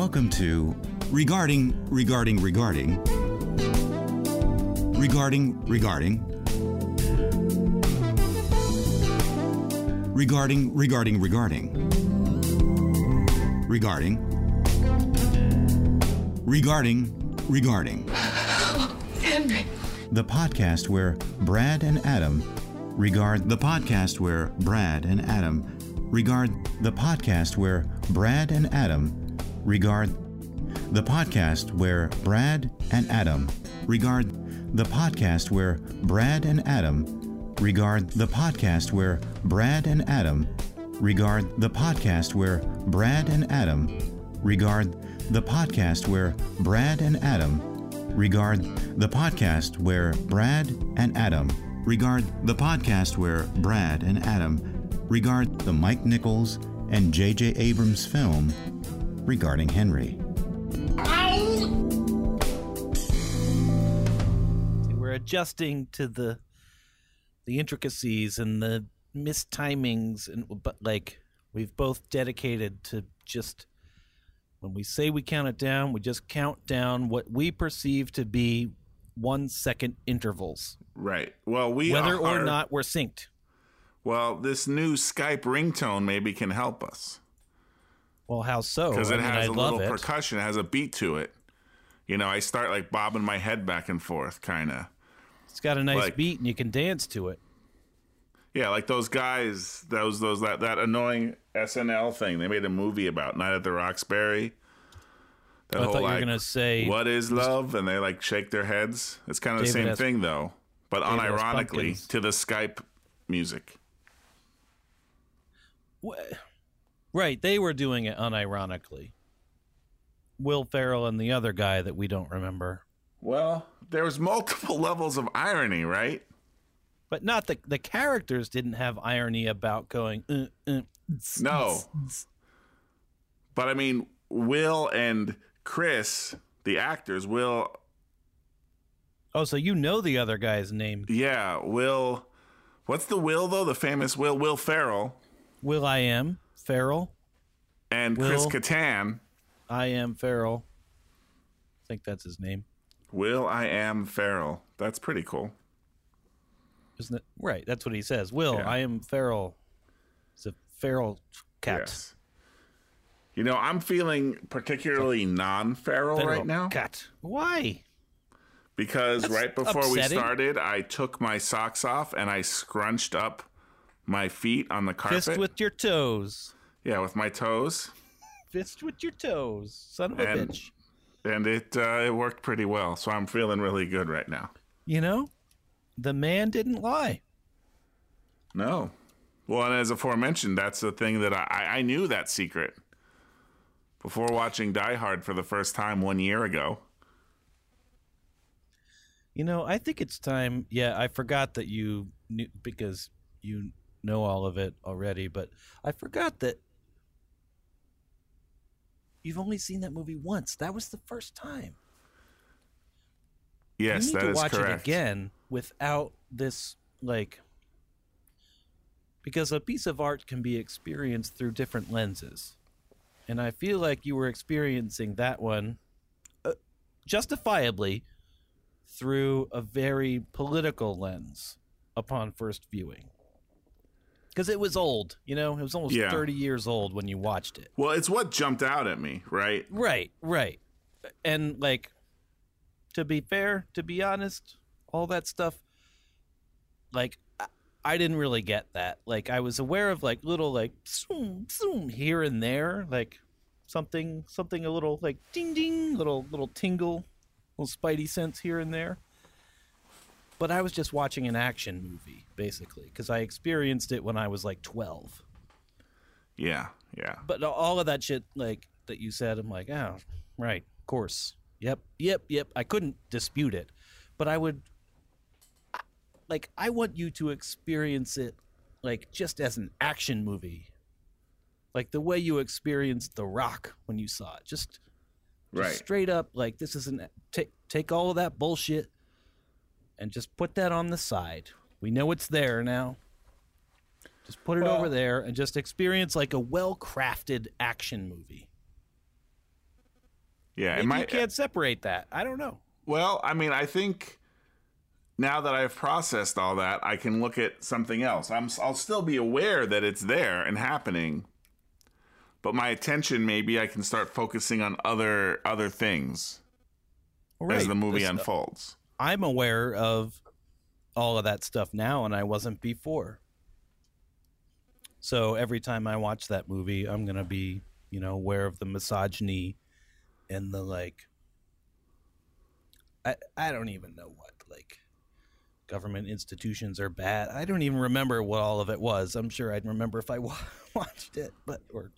Welcome to Regarding, Regarding, Regarding. Regarding, Regarding. Regarding, Regarding, Regarding. Regarding. Regarding, Regarding. Henry. The podcast where Brad and Adam regard the podcast where Brad and Adam regard the podcast where Brad and Adam regard the podcast where Brad and Adam regard the podcast where Brad and Adam regard the podcast where Brad and Adam regard the podcast where Brad and Adam regard the podcast where Brad and Adam regard the podcast where Brad and Adam regard the podcast where Brad and Adam regard the Mike Nichols and J.J. Abrams film regarding Henry. We're adjusting to the the intricacies and the mistimings, and but like we've both dedicated to just when we say we count it down, we just count down what we perceive to be one second intervals, Right. Well, we whether are, or not we're synced. Well, this new Skype ringtone maybe can help us Well, how so? because I it mean, has I a little it. percussion. It has a beat to it. You know, I start like bobbing my head back and forth, kind of. It's got a nice like- beat, and you can dance to it. Yeah, like those guys, those those that that annoying SNL thing. They made a movie about Night at the Roxbury. That I thought you were like, gonna say what is love, and they like shake their heads. It's kind of the same has- thing though, but David unironically to the Skype music. Wha- Right, they were doing it unironically. Will Ferrell and the other guy that we don't remember. Well, there was multiple levels of irony, right? But not the the characters didn't have irony about going uh, uh, No. But I mean, Will and Chris, the actors, Will, Oh, so you know the other guy's name. yeah, Will. What's the Will though? The famous Will, Will Ferrell, Will I am Ferrell. and Chris Will. Kattan. I am Ferrell. I think that's his name. Will I am Ferrell. That's pretty cool. Isn't it? Right, that's what he says. Will, Yeah. I am Ferrell. It's a feral cat. Yes. You know, I'm feeling particularly non-feral right now Cat. Why? because That's right before we started, I took my socks off and I scrunched up my feet on the carpet. Fist with your toes. yeah, with my toes. Fist with your toes. Son of a And- bitch. and it uh, it worked pretty well. So I'm feeling really good right now. You know, the man didn't lie. No, well, and as aforementioned, that's the thing that I I I knew that secret before watching Die Hard for the first time one year ago. You know, I think it's time. Yeah, I forgot that you knew because you know all of it already, but I forgot that you've only seen that movie once. That was the first time. Yes, you need that to watch correct. it again without this like because a piece of art can be experienced through different lenses. And I feel like you were experiencing that one uh, justifiably through a very political lens upon first viewing. Cuz it was old, you know, it was almost Yeah. 30 years old when you watched it. Well, it's what jumped out at me, right? Right, right. And like to be fair, to be honest, all that stuff like I- I didn't really get that. Like I was aware of like little like zoom zoom here and there, like something something a little like ding ding, little little tingle, little spidey sense here and there. But I was just watching an action movie basically because I experienced it when I was like 12 Yeah, yeah. but all of that shit like that you said i'm like oh right of course. Yep yep yep. I couldn't dispute it. But i would like i want you to experience it like just as an action movie. Like the way you experienced the rock when you saw it. Just, just Right. straight up like this is an take take all of that bullshit and just put that on the side we know it's there now just put it over there and just experience like a well crafted action movie. Yeah, Maybe it might. you can't separate that. I don't know. Well, I mean, I think now that I've processed all that, I can look at something else. I'm I'll still be aware that it's there and happening. But my attention maybe I can start focusing on other other things as the movie This- uh, unfolds. I'm aware of all of that stuff now, and I wasn't before. So every time I watch that movie, I'm gonna be, you know, aware of the misogyny and the like. I I don't even know what like government institutions are bad. I don't even remember what all of it was. I'm sure I'd remember if I wa- watched it, but or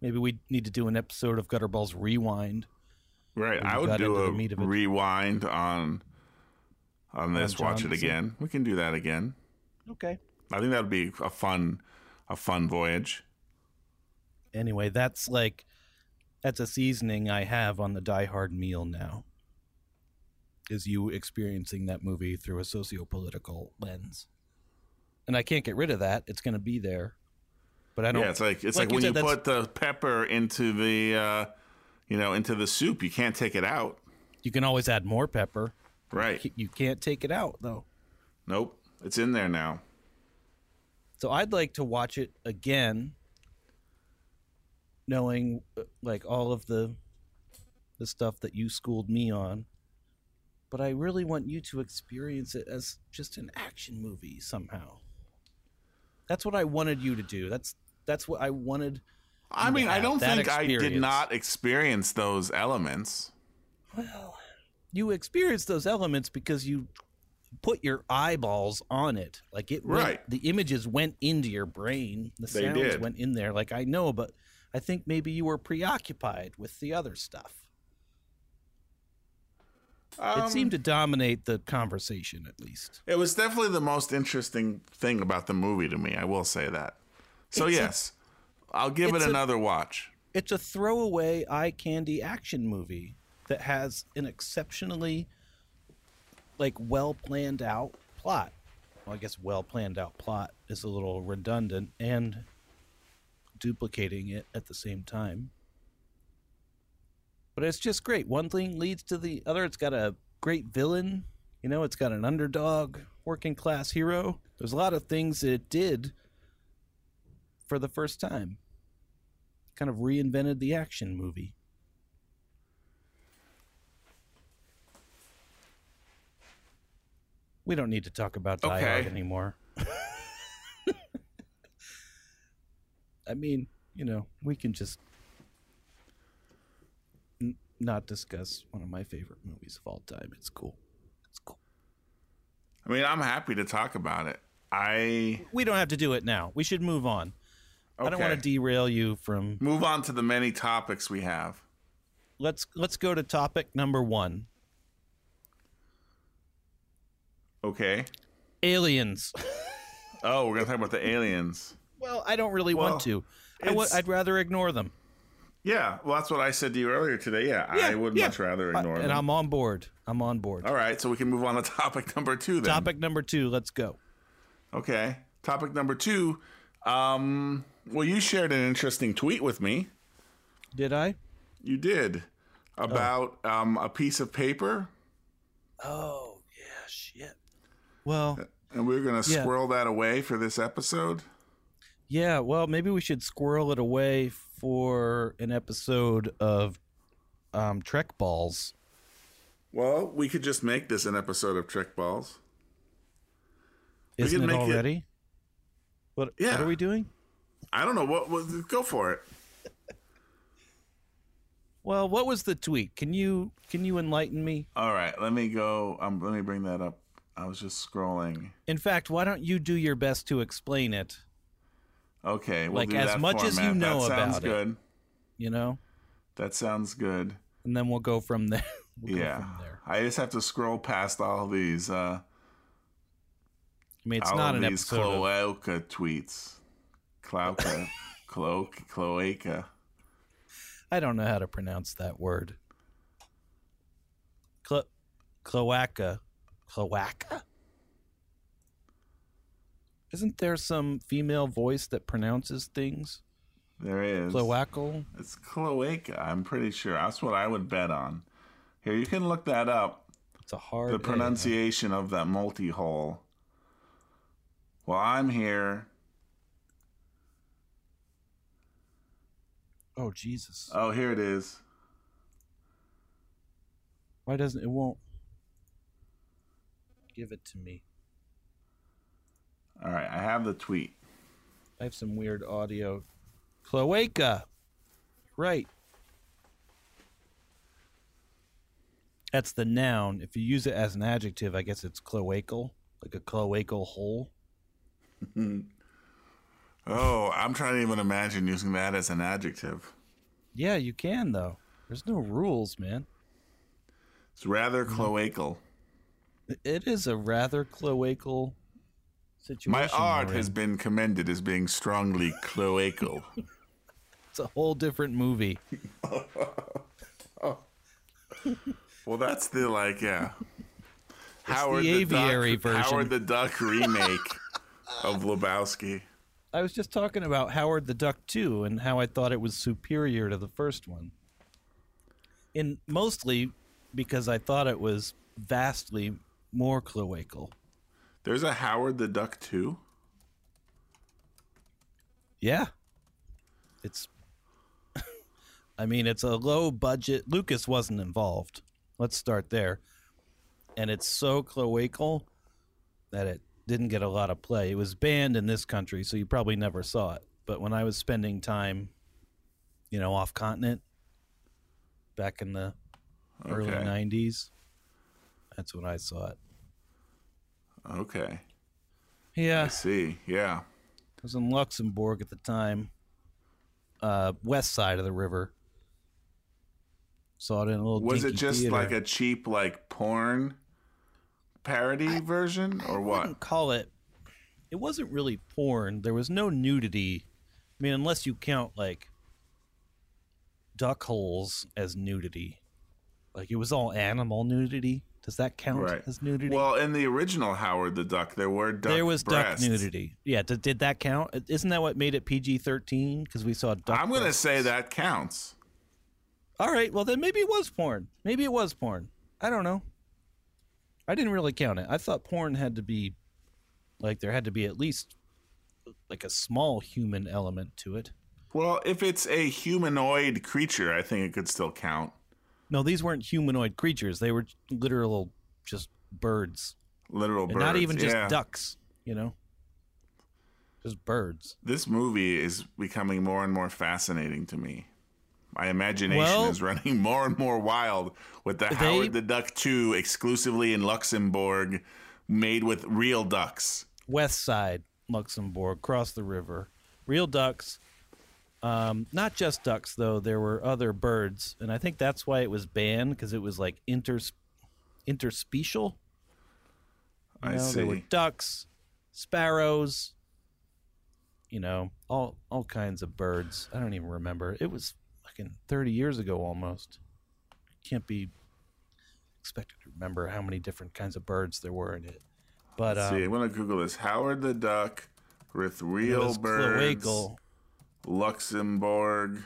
maybe we need to do an episode of Gutterballs Rewind. Right. I would do a rewind on on this, watch it Johnson. again. We can do that again. Okay. I think that would be a fun a fun voyage. anyway, that's like that's a seasoning I have on the Die Hard meal now. Is you experiencing that movie through a socio-political lens, and I can't get rid of that. It's going to be there, but I don't. Yeah, it's like it's like like, you when said, you put the pepper into the uh you know, into the soup, you can't take it out. you can always add more pepper. Right. You can't take it out though. Nope. It's in there now. So I'd like to watch it again, knowing uh, like all of the the stuff that you schooled me on. But I really want you to experience it as just an action movie somehow. That's what I wanted you to do. That's that's what I wanted. I mean, I don't think I did not experience those elements. Well, you experienced those elements because you put your eyeballs on it. Like it went- Right. the images went into your brain. The They sounds did. went in there. Like I know, but I think maybe you were preoccupied with the other stuff. Um, it seemed to dominate the conversation at least. It was definitely the most interesting thing about the movie to me. I will say that. So It's yes, I'll give it it's a- another watch. It's a throwaway eye candy action movie that has an exceptionally like well planned out plot. Well, I guess well planned out plot is a little redundant and duplicating it at the same time. But it's just great. One thing leads to the other. It's got a great villain. You know, it's got an underdog, working class hero. There's a lot of things that it did for the first time kind of reinvented the action movie. We don't need to talk about Die Hard Okay. anymore. I mean, you know, we can just n- not discuss one of my favorite movies of all time. It's cool. It's cool. I mean, I'm happy to talk about it. I We don't have to do it now. We should move on. I don't want to derail you from move on to the many topics we have. let's let's go to topic number 1. Okay. Aliens. Oh, we're gonna talk about the aliens. Well, I don't really Well, want to. I w- I'd rather ignore them. Yeah, well, that's what I said to you earlier today. Yeah, Yeah, I would yeah. much rather I- them. and. I'm on board. I'm on board. All right, so we can move on to topic number two then. Topic number two. Let's go. Okay. Topic number two. Um, well, you shared an interesting tweet with me. Did I? You did about um, a piece of paper, Oh. Well, and we are going to Yeah. squirrel that away for this episode. yeah. Well, maybe we should squirrel it away for an episode of um, Trek Balls. Well, we could just make this an episode of Trick Balls. Isn't it make it- already? What? Yeah. What are we doing? I don't know what. what go for it. Well, what was the tweet? Can you can you enlighten me? All right, let me go. Um, let me bring that up. I was just scrolling. In fact, why don't you do your best to explain it? Okay, we'll Like, do as that much as you know that sounds about it. good. You know, That sounds good. and then we'll go from there. We'll yeah, from there. I just have to scroll past all these. Uh, I mean, it's all not of an these episode. Of, cloaca tweets. Cloaca, cloak, cloaca. I don't know how to pronounce that word. Clo- cloaca, cloaca. Isn't there some female voice that pronounces things? There is. Cloacal. It's cloaca. I'm pretty sure. That's what I would bet on. Here, you can look that up. It's a hard. The A. pronunciation of that multi-hole. Well, I'm here. Oh Jesus! Oh, here it is. Why doesn't it won't give it to me? All right, I have the tweet. I have some weird audio. Cloaca. Right. That's the noun. If you use it as an adjective, I guess it's cloacal, like a cloacal hole. Oh, I'm trying to even imagine using that as an adjective. Yeah, you can though. There's no rules, man. It's rather cloacal. It is a rather cloacal situation. My art has been commended as being strongly cloacal. It's a whole different movie. well, that's the like, yeah. Howard the aviary Duck, version. Howard the Duck remake of Lebowski. I was just talking about Howard the Duck 2 and how I thought it was superior to the first one. In mostly because I thought it was vastly more cloacal. There's a Howard the Duck too. Yeah. It's I mean, it's a low budget. Lucas wasn't involved. Let's start there. And it's so cloacal that it didn't get a lot of play. It was banned in this country, so you probably never saw it. But when I was spending time, you know, off continent back in the early 90s, that's when I saw it. Okay, Yeah. I see. Yeah. I was in Luxembourg at the time, uh, west side of the river. Saw it in a little. Was it just theater. like a cheap like porn parody version or I what? wouldn't call it. It wasn't really porn. There was no nudity. I mean, unless you count like duck holes as nudity. Like it was all animal nudity. Does that count Right. as nudity? Well, in the original Howard the Duck, there were duck there was breasts. duck nudity. Yeah, did, did that count? Isn't that what made it PG thirteen? Because we saw duck. I'm going to say that counts. All right, well then maybe it was porn. Maybe it was porn. I don't know. I didn't really count it. I thought porn had to be like there had to be at least like a small human element to it. Well, if it's a humanoid creature, I think it could still count. No, these weren't humanoid creatures. They were literal just birds. Literal And birds. not even just yeah. ducks, you know? Just birds. This movie is becoming more and more fascinating to me. My imagination Well- is running more and more wild with the They- Howard the Duck 2 exclusively in Luxembourg, made with real ducks. West side, Luxembourg, across the river. Real ducks. Um, not just ducks though. There were other birds, and I think that's why it was banned because it was like inters interspecial. You I know, There were see. ducks, sparrows. You know, all all kinds of birds. I don't even remember. It was fucking thirty years ago almost. Can't be expected to remember how many different kinds of birds there were in it. But um, see, I'm going to Google this. Howard the Duck with real birds. cloacal. Luxembourg.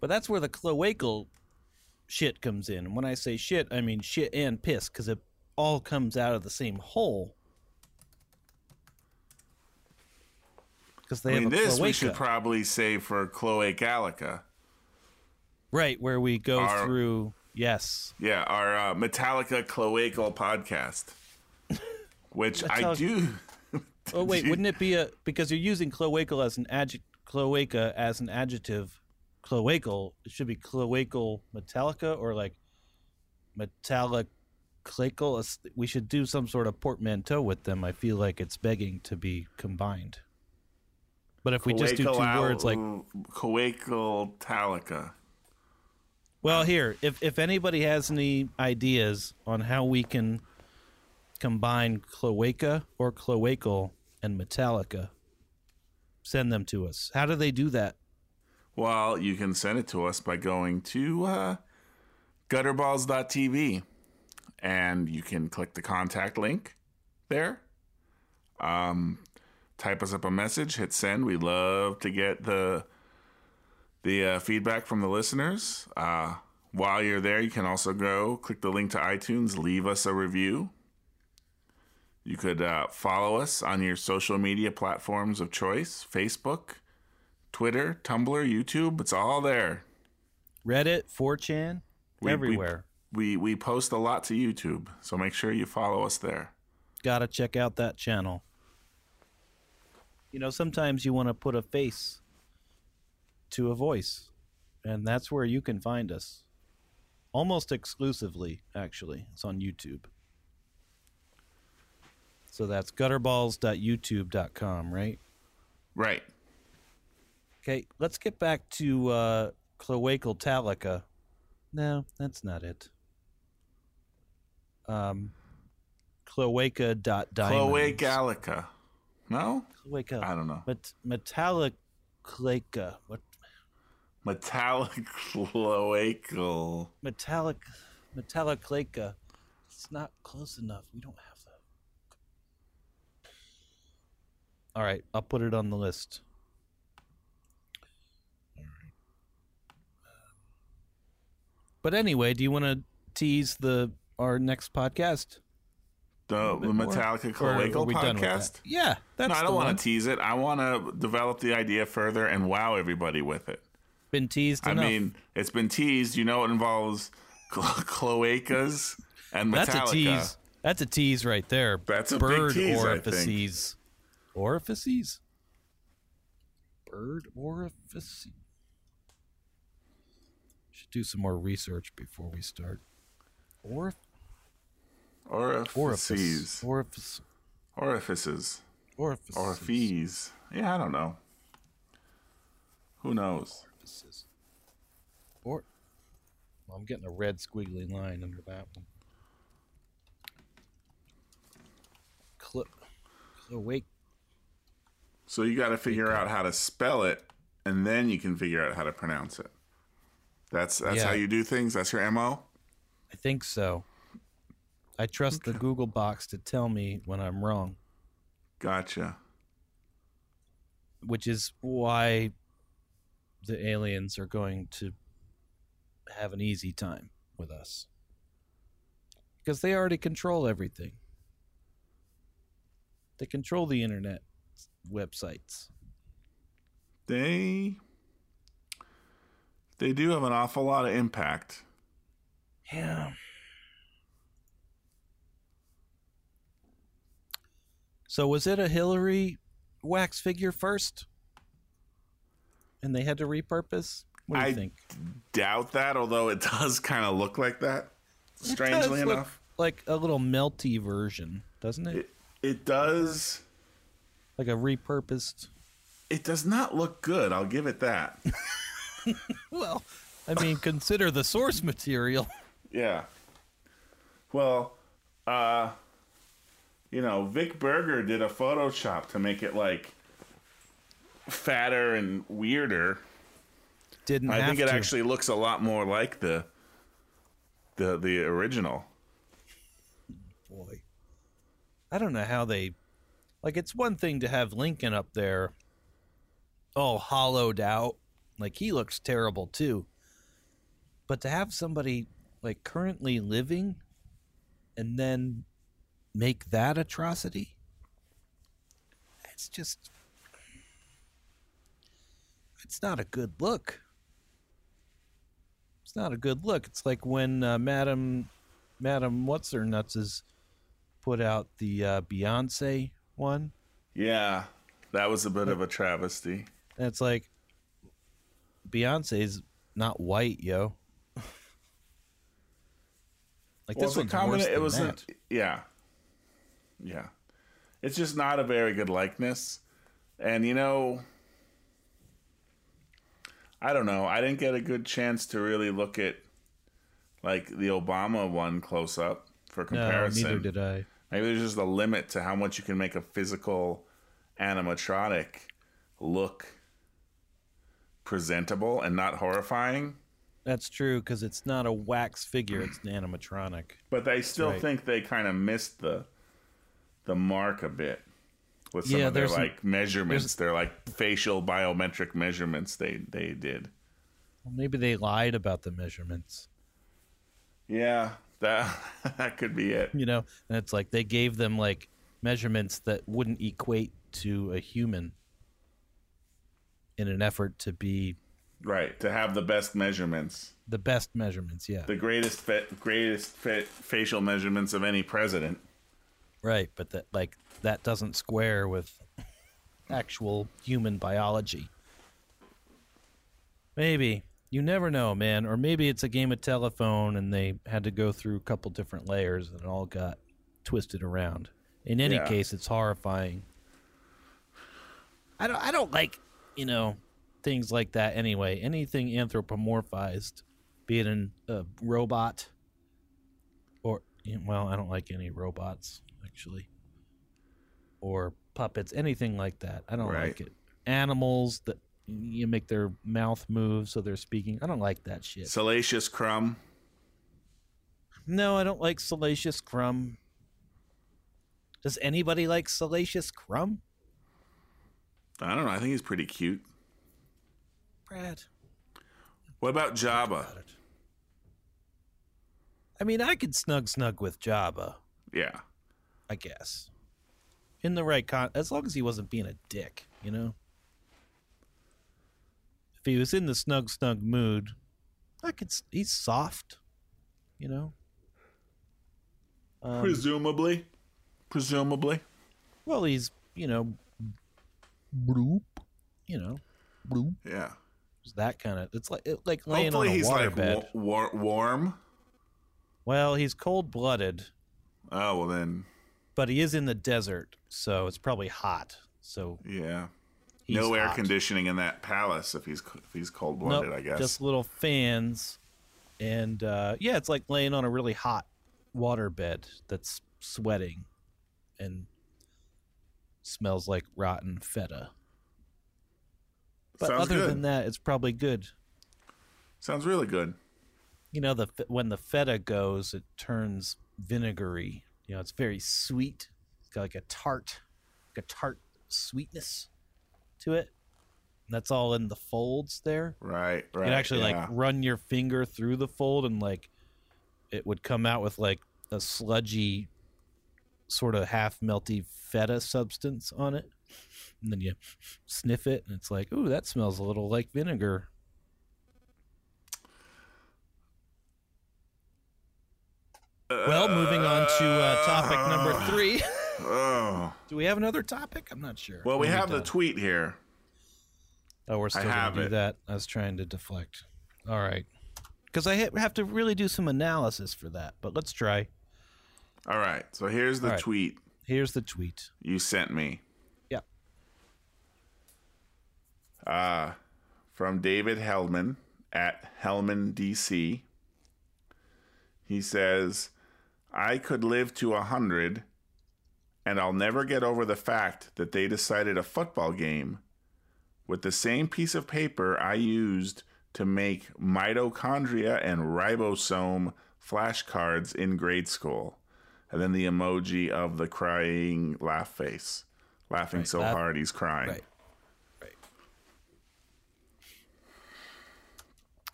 But that's where the cloacal shit comes in. And when I say shit, I mean shit and piss because it all comes out of the same hole. Because they I mean, have this cloaca, we should probably save for Chloe Gallica. right? Where we go Our- through. Yes, Yeah, our uh, Metallica Cloacal podcast, which I do. Oh wait, wouldn't it be a because you're using cloacal as an adjective? Cloaca as an adjective. Cloacal. It should be cloacal metallica or like metallic clacal. We should do some sort of portmanteau with them. I feel like it's begging to be combined. But if we just do two words like, Coacal Talica. well, here, if if anybody has any ideas on how we can combine cloaca or cloacal and metallica, send them to us. How do they do that? Well, you can send it to us by going to uh, gutterballs.tv and you can click the contact link there. Um, type us up a message, hit send. We love to get the the uh, feedback from the listeners. Uh, while you're there, you can also go click the link to iTunes, leave us a review. You could uh, follow us on your social media platforms of choice Facebook, Twitter, Tumblr, YouTube. It's all there. Reddit, 4chan, We- we- everywhere. We, we post a lot to YouTube, so make sure you follow us there. Gotta check out that channel. You know, sometimes you want to put a face to a voice, and that's where you can find us. Almost exclusively, actually. It's on YouTube. So that's gutterballs.youtube.com, right? Right. Okay, let's get back to uh, Cloacal Talica. No, that's not it. Um, Cloaca.diamonds. Chloe Gallica. No? Cloaca. I don't know. Met- metallic Cloaca. What? Metallic cloacal. Metallic. Metallic Cloaca. It's not close enough. We don't have that. All right, I'll put it on the list. All right. But anyway, do you want to tease the our next podcast? The, the? Metallica Or are Cloacal we done with podcast? that? Yeah, that's No, I don't want to tease it. I want to develop the idea further and wow everybody with it. Been teased I enough. mean, it's been teased. You know, it involves clo- cloacas and Metallica. That's a tease. That's a tease right there. That's a big bird tease, I think. orifices. Orifices. Bird orifices. Should do some more research before we start. Orif- Orifices. orifice. Orifice. Orifices. Orifices. Orifices. Yeah, I don't know. Who knows? Orifices. Or. Well, I'm getting a red squiggly line under that one. Clo- Cloac. So you got to figure out how to spell it, and then you can figure out how to pronounce it. That's that's Yeah. how you do things. That's your mo. I think so. I trust the Google box to tell me when I'm wrong, Gotcha. which is why the aliens are going to have an easy time with us. Because they already control everything. They control the internet websites. They they do have an awful lot of impact. Yeah. So was it a Hillary wax figure first? And they had to repurpose? What do you I think? doubt that, although it does kind of look like that. Strangely enough, like a little melty version, doesn't it? it it does. Like a repurposed. It does not look good. I'll give it that. Well, I mean, consider the source material. Yeah. Well, uh, you know, Vic Berger did a Photoshop to make it like fatter and weirder. Didn't I think it to. actually looks a lot more like the the the original. boy. I don't know how they like it's one thing to have Lincoln up there all hollowed out. Like he looks terrible too. But to have somebody like currently living and then make that atrocity it's just it's not a good look. It's not a good look. It's like when uh, Madam Madam what's her nuts is put out the uh, Beyonce one. Yeah, that was a bit of a travesty. And it's like Beyonce's not white, yo. like Well, this one's worse it was that. yeah, yeah. It's just not a very good likeness, and you know, I don't know. I didn't get a good chance to really look at like the Obama one close up for comparison. no, comparison. neither did I. Maybe there's just a limit to how much you can make a physical animatronic look presentable and not horrifying. That's true because it's not a wax figure; it's an animatronic. But I still right. think they kind of missed the the mark a bit with some Yeah, of their there's some- like measurements, their like facial biometric measurements they they did. Well, maybe they lied about the measurements. Yeah, that that could be it. You know, and it's like they gave them like measurements that wouldn't equate to a human in an effort to be Right, to have the best measurements, the best measurements. Yeah, the greatest fa- greatest fa- facial measurements of any president. right. But that like that doesn't square with actual human biology. Maybe you never know, man. Or maybe it's a game of telephone, and they had to go through a couple different layers, and it all got twisted around. In any Yeah. case, it's horrifying. I don't. I don't like you know things like that anyway. Anything anthropomorphized, be it an, a robot or well, I don't like any robots actually, or puppets, anything like that. I don't Right. like it. Animals that you make their mouth move so they're speaking. I don't like that shit. Salacious crumb. No, I don't like Salacious Crumb. Does anybody like Salacious Crumb? I don't know. I think he's pretty cute. Brad. What about Jabba? I mean, I could snug snug with Jabba, Yeah. I guess. In the right con as long as he wasn't being a dick, you know? If he was in the snug snug mood, I could he's soft, you know? Um, Presumably. Presumably. well, he's, you know, bloop, you know, bloop. Yeah. It's that kind of it's like it, like laying Hopefully on a he's like waterbed. wa- war- warm. Well, he's cold blooded, Oh well then, but he is in the desert, so it's probably hot. So yeah. He's no air hot. conditioning in that palace if he's if he's cold Nope, blooded. I guess. just little fans, and uh, yeah, it's like laying on a really hot water bed that's sweating and smells like rotten feta. But Sounds other good. than that, it's probably good. Sounds really good. You know, the when the feta goes, it turns vinegary. You know, it's very sweet. It's got like a tart, like a tart sweetness to it. That's all in the folds there. Right. Right. you could actually yeah. like run your finger through the fold and like it would come out with like a sludgy sort of half melty feta substance on it and then you sniff it and it's like ooh that smells a little like vinegar well moving on to uh, topic number three Oh. do we have another topic i'm not sure Well, we Or have the tweet here. Oh, we're still have gonna do it. that. I was trying to deflect. All right, because I have to really do some analysis for that. But let's try. All right. So here's the All right. tweet Here's the tweet. you sent me. Yeah. Uh, from David Hellman at Hellman DC. He says, I could live to a hundred, and I'll never get over the fact that they decided a football game with the same piece of paper I used to make mitochondria and ribosome flashcards in grade school. And then the emoji of the crying laugh face, laughing Right, so laugh- hard he's crying. Right. Right.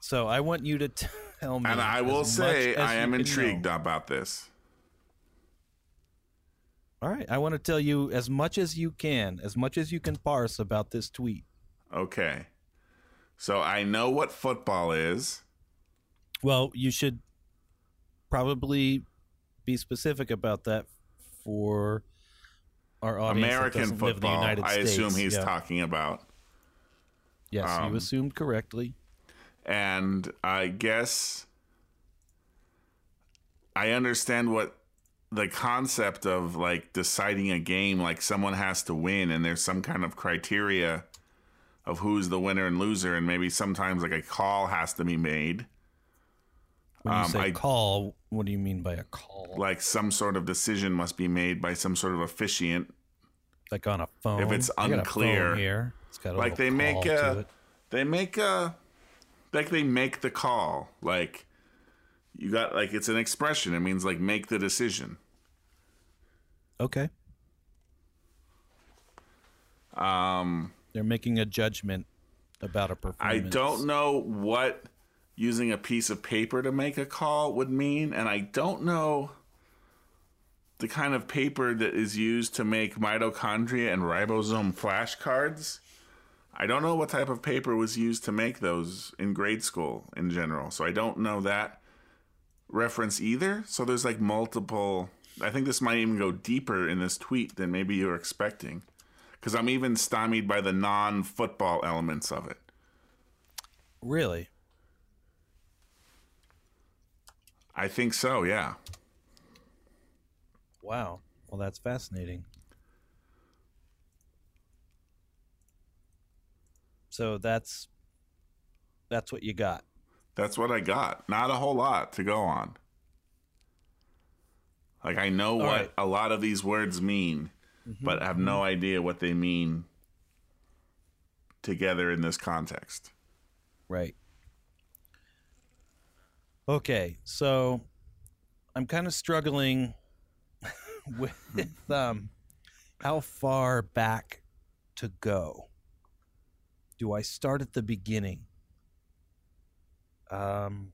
So I want you to tell me. And I will say, I am intrigued know. about this. All right, I want to tell you as much as you can, as much as you can parse about this tweet. Okay. So I know what football is. Well, you should probably be specific about that for our audience. American doesn't live in the football. I States. assume he's Yeah. talking about. Yes, um, you assumed correctly. And I guess I understand what the concept of like deciding a game, like someone has to win, and there's some kind of criteria of who's the winner and loser, and maybe sometimes like a call has to be made. When you um, say I- call, what do you mean by a call? Like some sort of decision must be made by some sort of officiant Like on a phone? If it's I got a unclear, here. It's got a like they make a they make a like they make the call like you got like it's an expression it means like make the decision Okay. um They're making a judgment about a performance. I don't know what using a piece of paper to make a call would mean, and I don't know the kind of paper that is used to make mitochondria and ribosome flashcards. I don't know what type of paper was used to make those in grade school in general, so I don't know that reference either. So there's like multiple. I think this might even go deeper in this tweet than maybe you're expecting, because I'm even stymied by the non-football elements of it. Really? I think so, yeah. Wow. Well, that's fascinating. So that's that's what you got. That's what I got. Not a whole lot to go on. Like I know what right. a lot of these words mean, mm-hmm. but have no mm-hmm. idea what they mean together in this context. Right. Okay, so I'm kind of struggling with hmm. um how far back to go. Do I start at the beginning? Um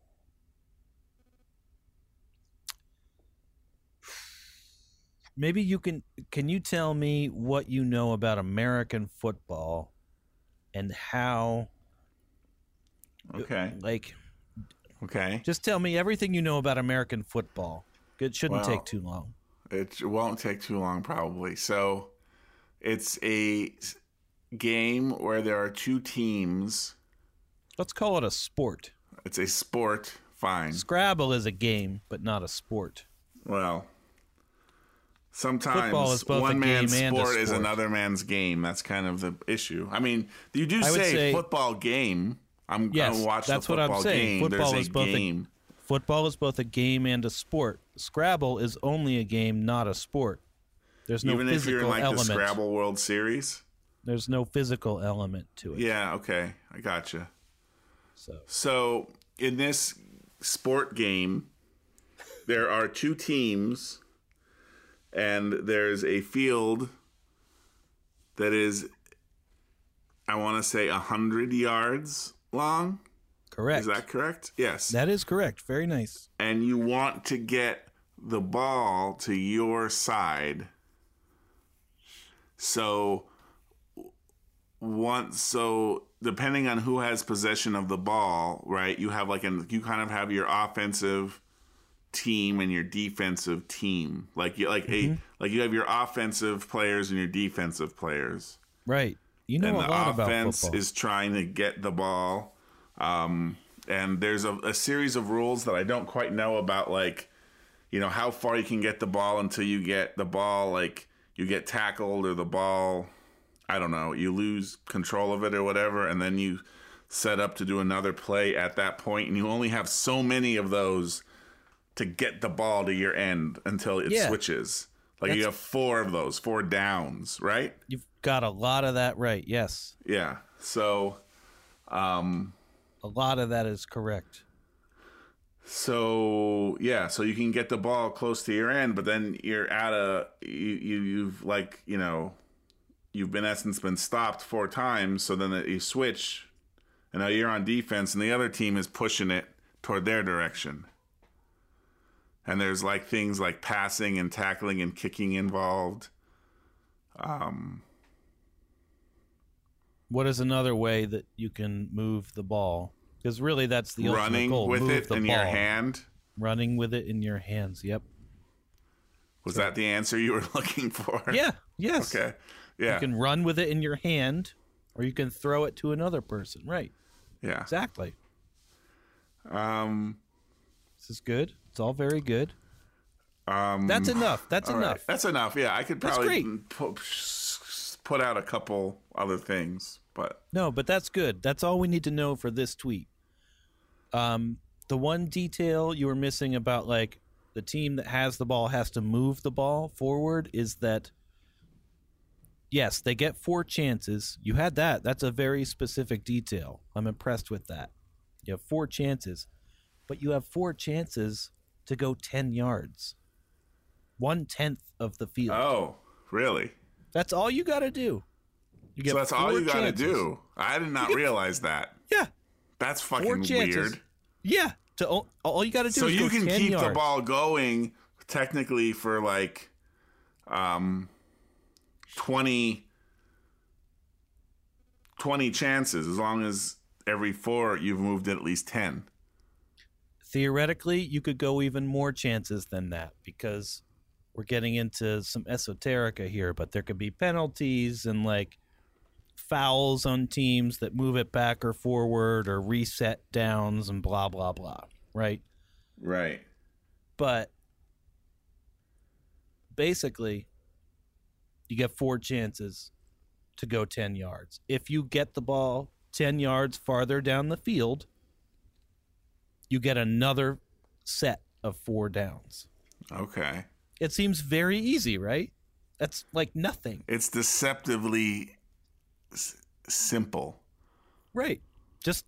Maybe you can can you tell me what you know about American football and how Okay. like Okay. just tell me everything you know about American football. It shouldn't Well, take too long. It won't take too long, probably. So, it's a game where there are two teams. Let's call it a sport. It's a sport. Fine. Scrabble is a game, but not a sport. Well, sometimes Football is both a one man's game and a sport is another man's game. That's kind of the issue. I mean, you do say, say- football game. I'm Yes, gonna watch that's the what I'm football saying. game. Football There's is a both a- game. Football is both a game and a sport. Scrabble is only a game, not a sport. There's no Even if you're in like element. the Scrabble World Series. There's no physical element to it. Yeah. Okay. I gotcha. So So in this sport game, there are two teams, and there's a field that is, I want to say, a hundred yards long. correct. Is that correct? Yes. that is correct. Very nice. and you want to get the ball to your side. So once so depending on who has possession of the ball, right? You have like an you kind of have your offensive team and your defensive team. Like you like a like you have your offensive players and your defensive players Right. You know and a the offense is trying to get the ball. Um, and there's a, a series of rules that I don't quite know about, like you know how far you can get the ball until you get the ball, like you get tackled or the ball. I don't know. You lose control of it or whatever, and then you set up to do another play at that point, and you only have so many of those to get the ball to your end until it Yeah. switches. Like you have four of those, four downs, right? You've got a lot of that right. Yes. Yeah. So, um, A lot of that is correct. so yeah, so you can get the ball close to your end, but then you're at a you, you you've like you know you've been in essence been stopped four times. So then you switch, and now you're on defense, and the other team is pushing it toward their direction. And there's like things like passing and tackling and kicking involved. Um, What is another way that you can move the ball? Because really, that's the ultimate running goal. with move it the in ball. your hand. Running with it in your hands. Yep. Was that the answer you were looking for? Yeah. Yes. Okay. Yeah. You can run with it in your hand, or you can throw it to another person. Right. yeah. Exactly. Um. This is good. It's all very good. Um. That's enough. That's all right. enough. That's enough. Yeah, I could probably put, put out a couple other things, but No, but that's good. That's all we need to know for this tweet. Um, the one detail you were missing about like the team that has the ball has to move the ball forward is that yes, they get four chances. You had that. That's a very specific detail. I'm impressed with that. You have four chances, but you have four chances to go ten yards. One tenth of the field. oh, really? That's all you got to do. You get So that's all you got to do. I did not realize that. Yeah, That's fucking weird. Yeah, to all, all you got to do So is you can 10 keep the ball going technically for like um 20 20 chances as long as every four you've moved it at least 10. Theoretically, you could go even more chances than that because we're getting into some esoterica here, but there could be penalties and like fouls on teams that move it back or forward or reset downs and blah blah blah, right? Right. but basically you get four chances to go 10 yards if you get the ball 10 yards farther down the field you get another set of four downs Okay. it seems very easy right that's like nothing It's deceptively s- simple. right just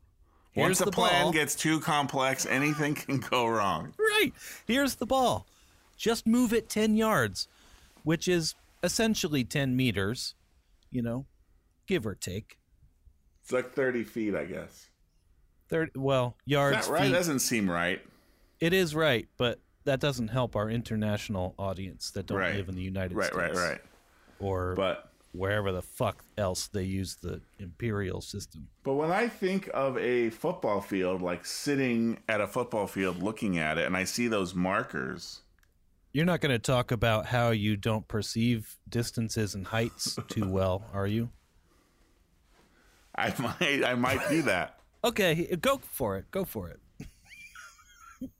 Once the, the plan ball. gets too complex, anything can go wrong. Right. Here's the ball. Just move it 10 yards, which is essentially 10 meters, you know, give or take. It's like 30 feet, I guess. 30, well, yards, that right? feet. Doesn't seem right. It is right, but that doesn't help our international audience that don't Right. live in the United Right, States. Right, right, right. Or But wherever the fuck else they use the imperial system. But when I think of a football field, like sitting at a football field looking at it, and I see those markers, You're not going to talk about how you don't perceive distances and heights too well, are you? I might, I might do that. Okay, go for it. Go for it.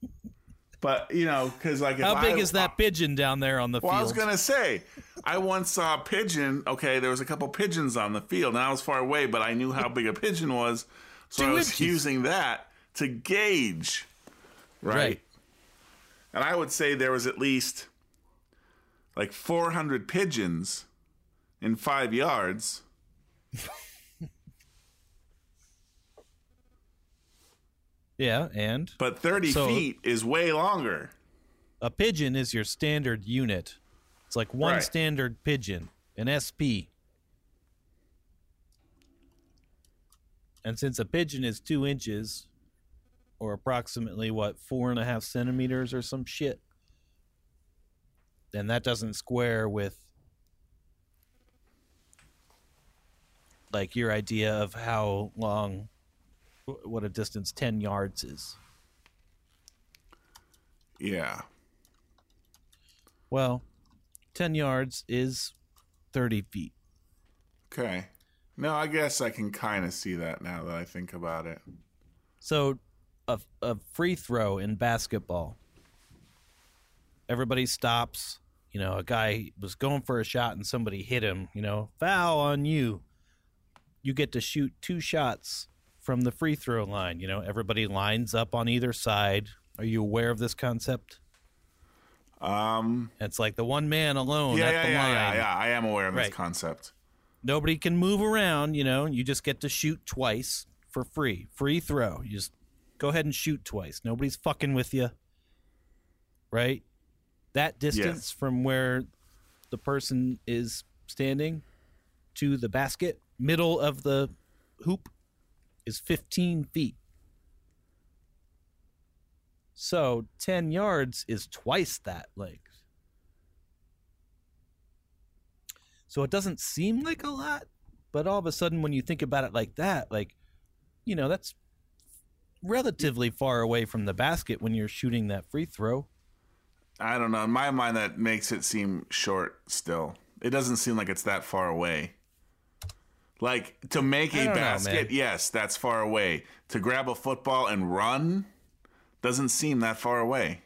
But you know, because like, How big I- is that pigeon down there on the field? Well, field? I was gonna say, I once saw a pigeon. Okay, there was a couple pigeons on the field, and I was far away, but I knew how big a pigeon was, so Two I was inches. using that to gauge. Right. Right. And I would say there was at least like 400 pigeons in five yards. Yeah, and But 30 So- feet is way longer. a pigeon is your standard unit. It's like one Right. standard pigeon, an SP. And since a pigeon is two inches, or approximately what four and a half centimeters or some shit, then that doesn't square with like your idea of how long, what a distance ten yards is. Yeah. Well, 10 yards is 30 feet. Okay. No, I guess I can kind of see that now that I think about it. So, a, a free throw in basketball, everybody stops. You know, a guy was going for a shot and somebody hit him, you know, foul on you. You get to shoot two shots from the free throw line. You know, everybody lines up on either side. Are you aware of this concept? Um, It's like the one man alone yeah, at yeah, the yeah, line. yeah, yeah. I am aware of this concept. nobody can move around you know you just get to shoot twice for free free throw you just go ahead and shoot twice. Nobody's fucking with you right? That distance from where the person is standing to the basket middle of the hoop is 15 feet. So 10 yards is twice that length. So it doesn't seem like a lot, but all of a sudden when you think about it like that, like you know, that's relatively far away from the basket when you're shooting that free throw. I don't know. In my mind, that makes it seem short still. It doesn't seem like it's that far away. Like to make a don't know, basket, yes, that's far away. To grab a football and run doesn't seem that far away.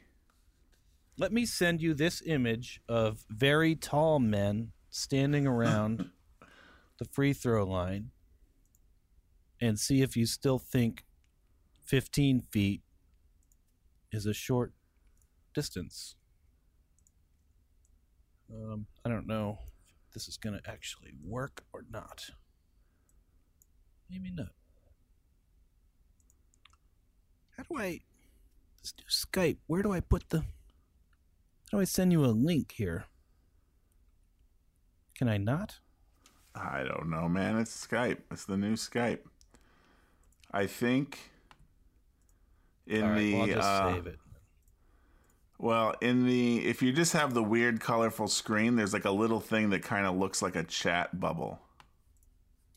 Let me send you this image of very tall men standing around the free throw line and see if you still think 15 feet is a short distance. Um, I don't know if this is going to actually work or not. Maybe not. How do I. Let's do Skype. Where do I put the. How do I send you a link here? Can I not? I don't know, man. It's Skype. It's the new Skype. I think in right, the well, just uh, save it. well, in the if you just have the weird colorful screen, there's like a little thing that kind of looks like a chat bubble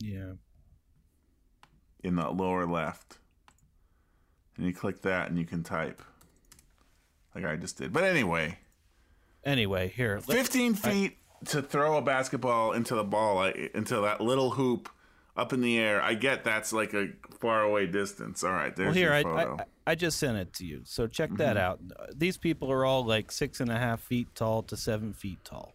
Yeah. in the lower left. And you click that and you can type. Like I just did. But anyway, Anyway, here. 15 feet to throw a basketball into the ball into that little hoop up in the air. I get that's like a far away distance. All right, there's well, here your I, photo. I I just sent it to you, so check that out. Uh, These people are all like six and a half feet tall to seven feet tall.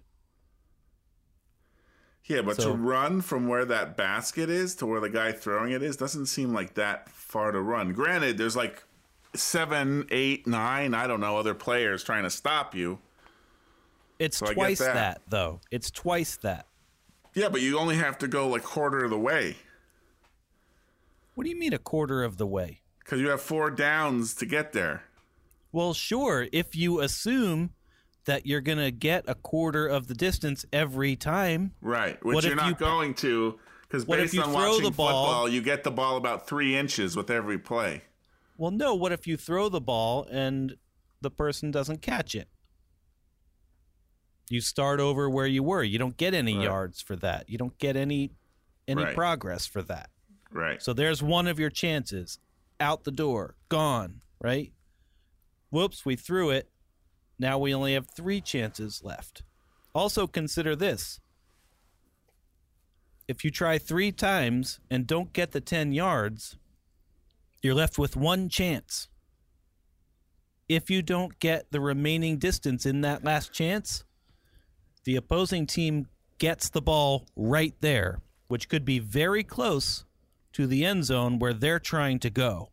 yeah, but so- to run from where that basket is to where the guy throwing it is doesn't seem like that far to run. Granted, there's like seven, eight, nine, I don't know, other players trying to stop you. It's I get twice that. that. though. It's twice that. Yeah, but you only have to go like quarter of the way What do you mean a quarter of the way? because you have four downs to get there. Well, sure, if you assume that you're going to get a quarter of the distance every time. Right, which What you're if not you- going to because based you on throw watching the ball- football, you get the ball about three inches with every play. Well, no, what if you throw the ball and the person doesn't catch it? You start over where you were. You don't get any Right. yards for that. You don't get any any Right. progress for that. Right. So there's one of your chances. Out the door. Gone, right? Whoops, we threw it. Now we only have 3 chances left. Also consider this. If you try 3 times and don't get the 10 yards, you're left with one chance. If you don't get the remaining distance in that last chance, the opposing team gets the ball right there, which could be very close to the end zone where they're trying to go.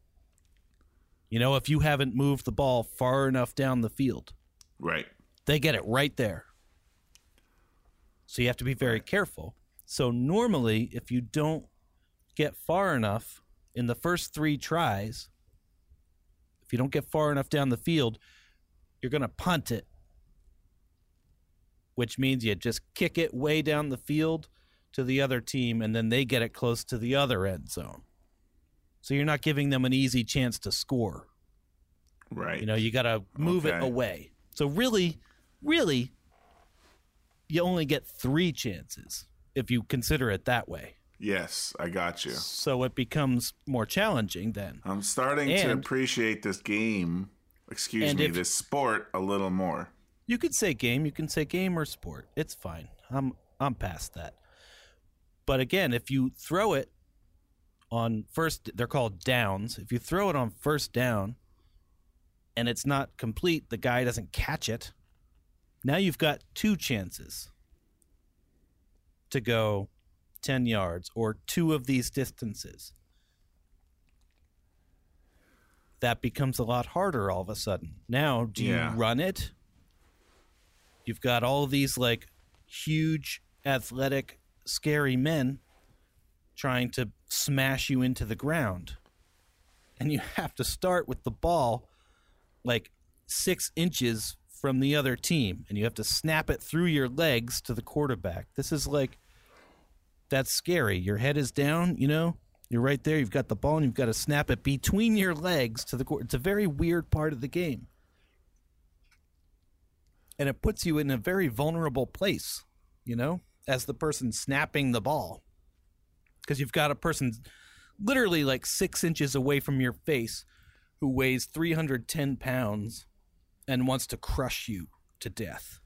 You know, if you haven't moved the ball far enough down the field, Right. they get it right there. So you have to be very careful. So normally, if you don't get far enough in the first three tries, if you don't get far enough down the field, you're going to punt it, which means you just kick it way down the field to the other team, and then they get it close to the other end zone. So you're not giving them an easy chance to score. Right. You know, you got to move it away. So really, really, you only get three chances if you consider it that way. yes, I got you. So it becomes more challenging then. I'm starting to appreciate this game. Excuse me, if- this sport a little more. You could say game, you can say game or sport. It's fine. I'm I'm past that. But again, if you throw it on first they're called downs. If you throw it on first down and it's not complete, the guy doesn't catch it. Now you've got two chances to go 10 yards or two of these distances. That becomes a lot harder all of a sudden. Now, do Yeah. you run it? You've got all these like huge, athletic, scary men trying to smash you into the ground. And you have to start with the ball like six inches from the other team, and you have to snap it through your legs to the quarterback. This is like, that's scary. Your head is down, you know? You're right there. You've got the ball, and you've got to snap it between your legs to the court. It's a very weird part of the game and it puts you in a very vulnerable place, you know, as the person snapping the ball. Because you've got a person literally like six inches away from your face who weighs 310 pounds and wants to crush you to death.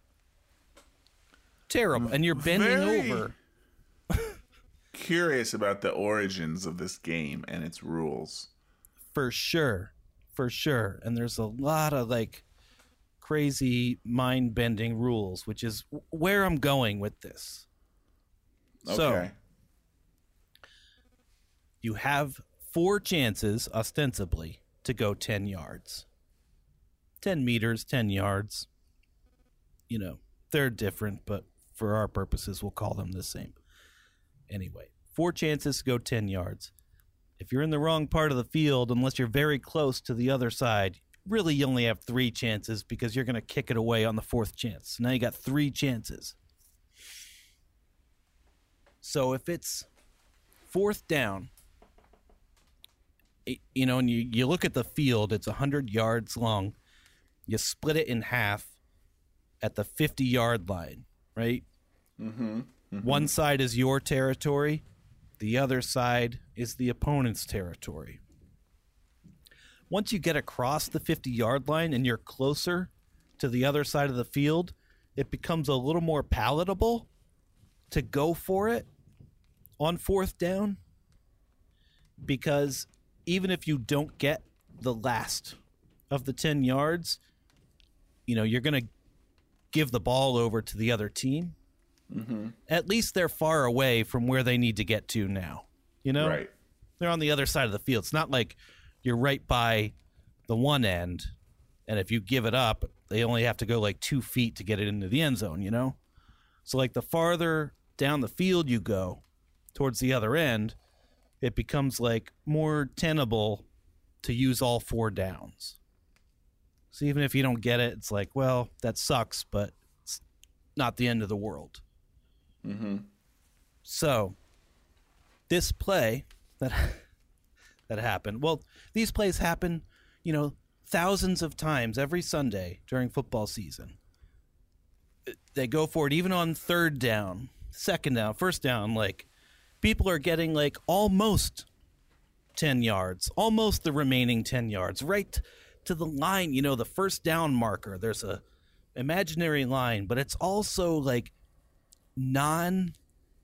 Terrible. And you're bending Very- over. Curious about the origins of this game and its rules. for sure for sure and there's a lot of like crazy mind bending rules which is where i'm going with this. So you have four chances ostensibly to go 10 yards. 10 meters 10 yards. You know they're different but for our purposes we'll call them the same. Anyway four chances to go 10 yards. If you're in the wrong part of the field unless you're very close to the other side really you only have three chances because you're going to kick it away on the fourth chance now you got three chances So if it's fourth down, you know, and you, you look at the field, it's 100 yards long. You split it in half at the 50 yard line, right? Mm-hmm. One side is your territory, the other side is the opponent's territory. Once you get across the 50 yard line and you're closer to the other side of the field, it becomes a little more palatable to go for it on fourth down because even if you don't get the last of the 10 yards, you know, you're going to give the ball over to the other team. Mm-hmm. At least they're far away from where they need to get to now. You know? Right. They're on the other side of the field. It's not like you're right by the one end, and if you give it up, they only have to go like two feet to get it into the end zone, you know? So, like, the farther down the field you go towards the other end, it becomes like more tenable to use all four downs. So, even if you don't get it, it's like, well, that sucks, but it's not the end of the world. Mm-hmm. So, this play that that happen. Well, these plays happen, you know, thousands of times every Sunday during football season. They go for it even on third down, second down, first down. Like people are getting like almost ten yards, almost the remaining ten yards, right to the line. You know, the first down marker. There's a imaginary line, but it's also like non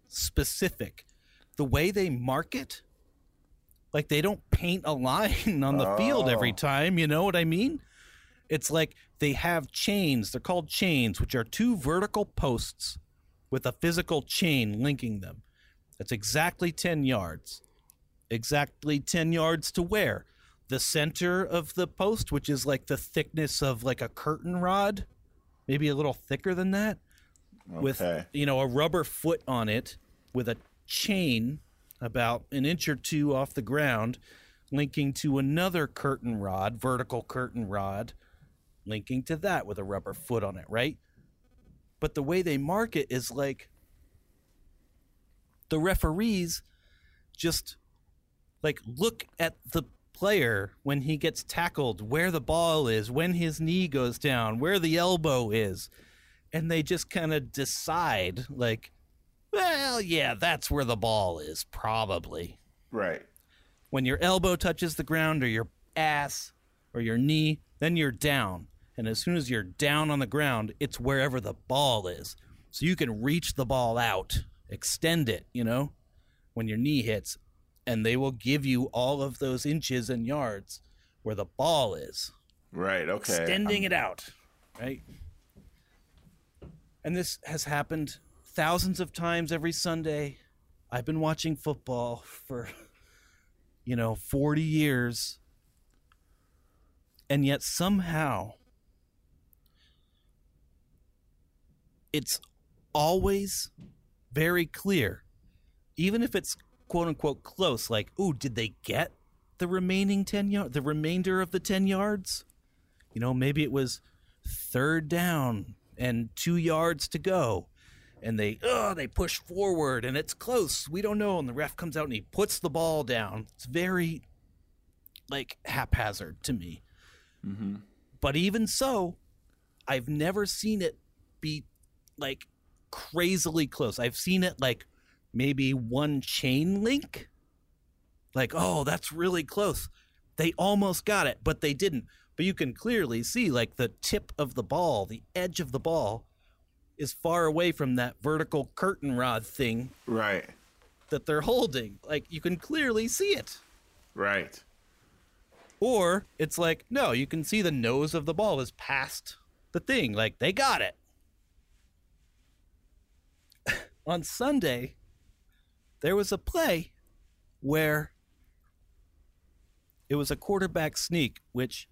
specific. The way they mark it, like they don't paint a line on the field every Oh. time, you know what I mean? It's like they have chains, they're called chains, which are two vertical posts with a physical chain linking them. That's exactly 10 yards. Exactly 10 yards to where? The center of the post, which is like the thickness of like a curtain rod, maybe a little thicker than that with Okay. you know a rubber foot on it with a chain about an inch or two off the ground linking to another curtain rod vertical curtain rod linking to that with a rubber foot on it right? But the way they mark it is like the referees just like look at the player when he gets tackled where the ball is when his knee goes down where the elbow is and they just kind of decide like well yeah that's where the ball is probably Right. when your elbow touches the ground or your ass or your knee then you're down and as soon as you're down on the ground it's wherever the ball is so you can reach the ball out extend it you know when your knee hits and they will give you all of those inches and yards where the ball is Right. Okay. extending it out, right? And this has happened thousands of times every Sunday. I've been watching football for, you know, 40 years. And yet somehow it's always very clear, even if it's quote unquote close, like, ooh, did they get the remaining 10 yards, the remainder of the 10 yards? You know, maybe it was third down and two yards to go. And they, oh, they push forward and it's close. We don't know. And the ref comes out and he puts the ball down. It's very, like, haphazard to me. Mm-hmm. But even so, I've never seen it be, like, crazily close. I've seen it, like, maybe one chain link. Like, oh, that's really close. They almost got it, but they didn't. But you can clearly see, like, the tip of the ball, the edge of the ball, is far away from that vertical curtain rod thing Right. that they're holding. Like, you can clearly see it. Right. Or it's like, no, you can see the nose of the ball is past the thing. Like, they got it. On Sunday, there was a play where it was a quarterback sneak, which,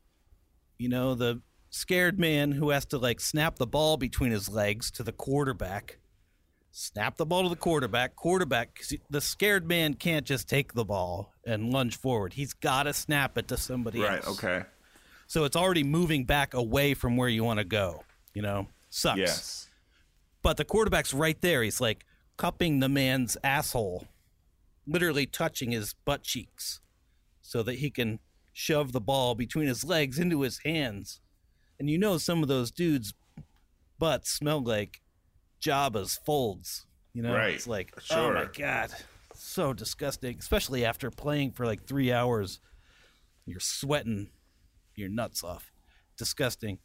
you know, the scared man who has to like snap the ball between his legs to the quarterback, snap the ball to the quarterback. Quarterback, the scared man can't just take the ball and lunge forward. He's got to snap it to somebody Right. else. Right. Okay. So it's already moving back away from where you want to go. You know, sucks Yes. but the quarterback's right there. He's like cupping the man's asshole, literally touching his butt cheeks so that he can shove the ball between his legs into his hands. And you know, some of those dudes' butts smell like Jabba's folds. You know, Right. it's like, oh my God, so disgusting, especially after playing for like three hours. You're sweating your nuts off. Disgusting.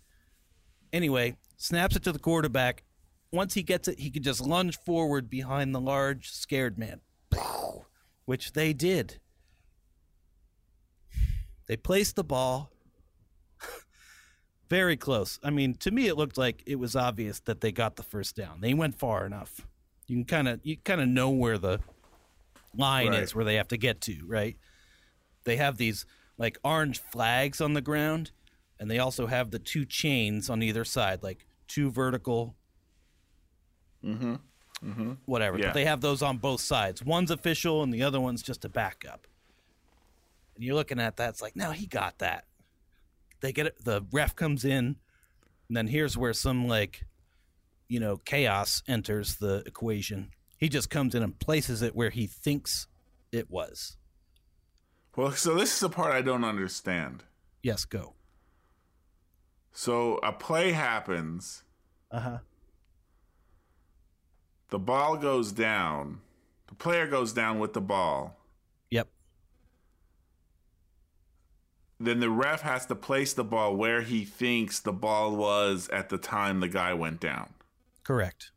Anyway, snaps it to the quarterback. Once he gets it, he can just lunge forward behind the large, scared man, which they did. They placed the ball very close. I mean, to me, it looked like it was obvious that they got the first down. They went far enough. You can kind of you kind of know where the line Right. is, where they have to get to, right? They have these like orange flags on the ground, and they also have the two chains on either side, like two vertical. Mm-hmm. Mm-hmm. Whatever. Yeah. But they have those on both sides. One's official, and the other one's just a backup. And you're looking at that. It's like, no, he got that. They get it. The ref comes in, and then here's where some like, you know, chaos enters the equation. He just comes in and places it where he thinks it was. Well, so this is the part I don't understand. Yes, go. So a play happens, Uh huh. the ball goes down, the player goes down with the ball. Yep. Then the ref has to place the ball where he thinks the ball was at the time the guy went down. Correct.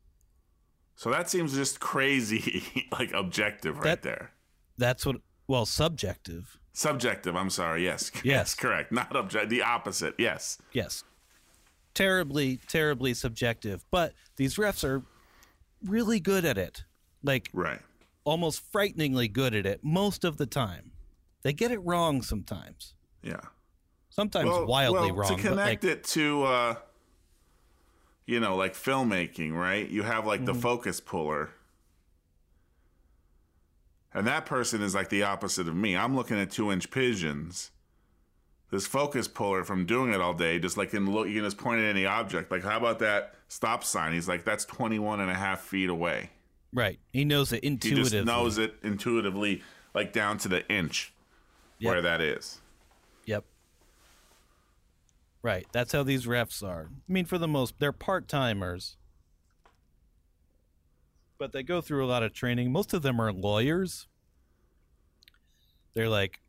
So that seems just crazy, like objective right That- there. That's what. Well, subjective. Subjective, I'm sorry. Yes. Yes. correct. Not object. The opposite. Yes. Yes. Terribly, terribly subjective. But these refs are really good at it. Like Right. almost frighteningly good at it most of the time. They get it wrong sometimes. Yeah. Sometimes wildly well, wrong. To connect like, it to, uh, you know, like filmmaking, right? You have like Mm-hmm. the focus puller. And that person is like the opposite of me. I'm looking at two inch pigeons. This focus puller from doing it all day, just like in look, you can just point at any object. Like, how about that stop sign? He's like, that's 21 and a half feet away. right. He knows it intuitively. He just knows it intuitively, like down to the inch Yep. where that is. Right. That's how these refs are. I mean, for the most, they're part timers, but they go through a lot of training. Most of them are lawyers. They're like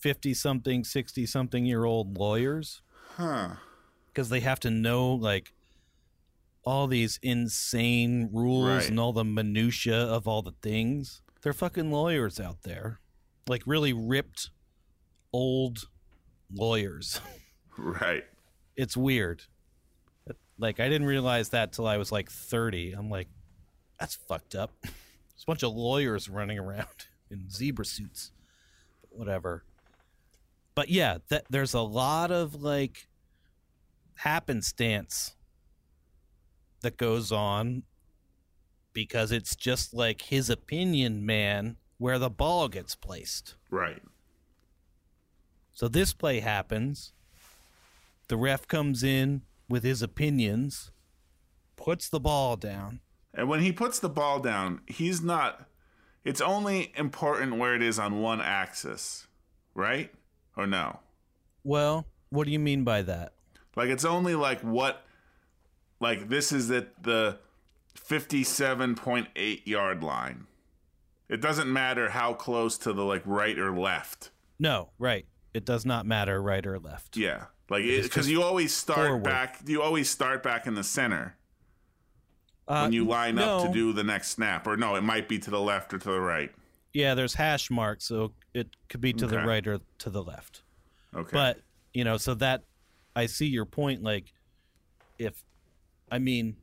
50 something, 60 something year old lawyers Huh. because they have to know like all these insane rules Right. and all the minutia of all the things. They're fucking lawyers out there. Like really ripped old lawyers. Right. it's weird. Like I didn't realize that till I was like 30. I'm like, that's fucked up. There's a bunch of lawyers running around in zebra suits. Whatever. But yeah, that there's a lot of like happenstance that goes on because it's just like his opinion man where the ball gets placed. Right. So this play happens. The ref comes in with his opinions, puts the ball down. And when he puts the ball down, he's not. It's only important where it is on one axis, right? Or no? Well, what do you mean by that? Like it's only like what, like this is at the fifty-seven point eight yard line. It doesn't matter how close to the like right or left. No, right. It does not matter right or left. Yeah, like because you always start forward. back. You always start back in the center Uh, when you line up to do the next snap. Or no, it might be to the left or to the right. Yeah, there's hash marks, so it could be to the right or to the left. Okay. But, you know, so that I see your point like if I mean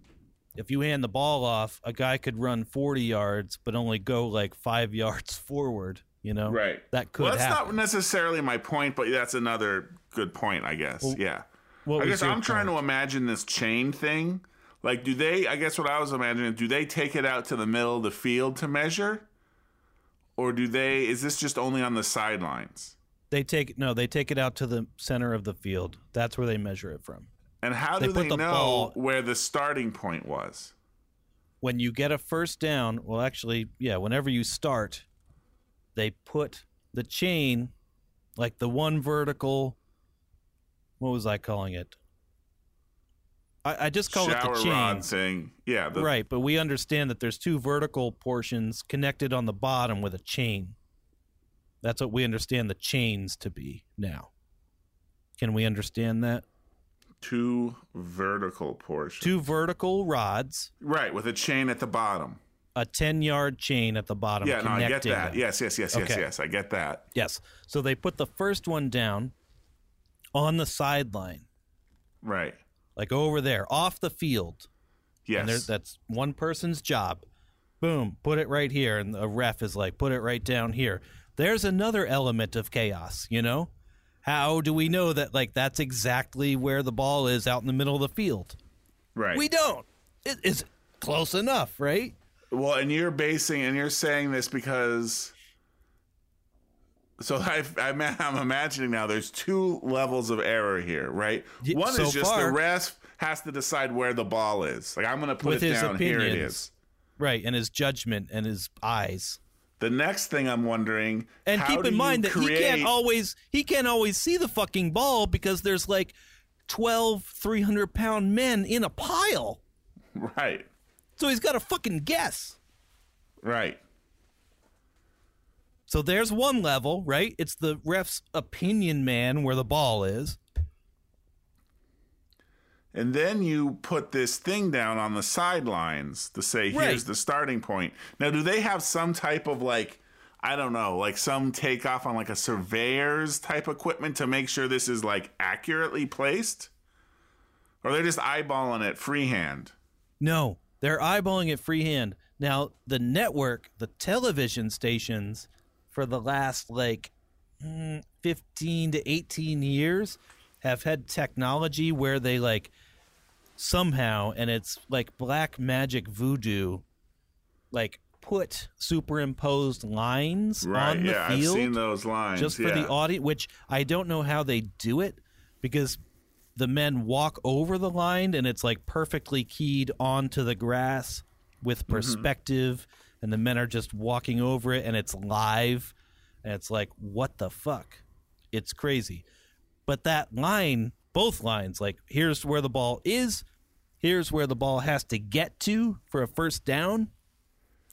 if you hand the ball off, a guy could run 40 yards but only go like 5 yards forward, you know? Right. That could well, that's happen. not necessarily my point, but that's another good point, I guess. Well, yeah. I guess I'm trying point? to imagine this chain thing. Like, do they, I guess what I was imagining, do they take it out to the middle of the field to measure? Or do they, is this just only on the sidelines? They take no, they take it out to the center of the field. That's where they measure it from. And how They do they the know ball- where the starting point was? when you get a first down, well, actually, yeah, whenever you start, they put the chain, like the one vertical. What was I calling it? I, I just call Shower it the chain. rod thing. Yeah. The, right, but we understand that there's two vertical portions connected on the bottom with a chain. That's what we understand the chains to be now. Can we understand that? Two vertical portions. Two vertical rods, Right, with a chain at the bottom. a 10 yard chain at the bottom. yeah, no, I get that. them. Yes, yes, yes, yes, yes. I get that. Yes. So they put the first one down on the sideline, Right. like over there, off the field. And there, Yes. that's one person's job. Boom, put it right here. And the ref is like, put it right down here. There's another element of chaos, you know? How do we know that, like, that's exactly where the ball is out in the middle of the field? right. We don't. It is close enough, right? Well, and you're basing and you're saying this because. So I, I'm, I'm imagining now there's two levels of error here, right? One so is just far- the ref has to decide where the ball is. Like I'm going to put With it his down. Here it opinions. Right. And his judgment and his eyes. The next thing I'm wondering, And keep in mind that create, he can't always he can't always see the fucking ball because there's like 12 300 pound men in a pile. right, So he's got to fucking guess. right, So there's one level, right? It's the ref's opinion man where the ball is. and then you put this thing down on the sidelines to say, "Here's Right. the starting point." Now, do they have some type of like? I don't know, like some takeoff on like a surveyor's type equipment to make sure this is like accurately placed? Or they're just eyeballing it freehand? No, they're eyeballing it freehand. Now, the network, the television stations for the last like mm, 15 to 18 years have had technology where they like somehow and it's like black magic voodoo like put superimposed lines Right, on the yeah, I've field seen those lines. just for yeah. the audience, which I don't know how they do it because the men walk over the line and it's like perfectly keyed onto the grass with Mm-hmm. And the men are just walking over it and it's live, and it's like, what the fuck? It's crazy. But that line, both lines, like, here's where the ball is, here's where the ball has to get to for a first down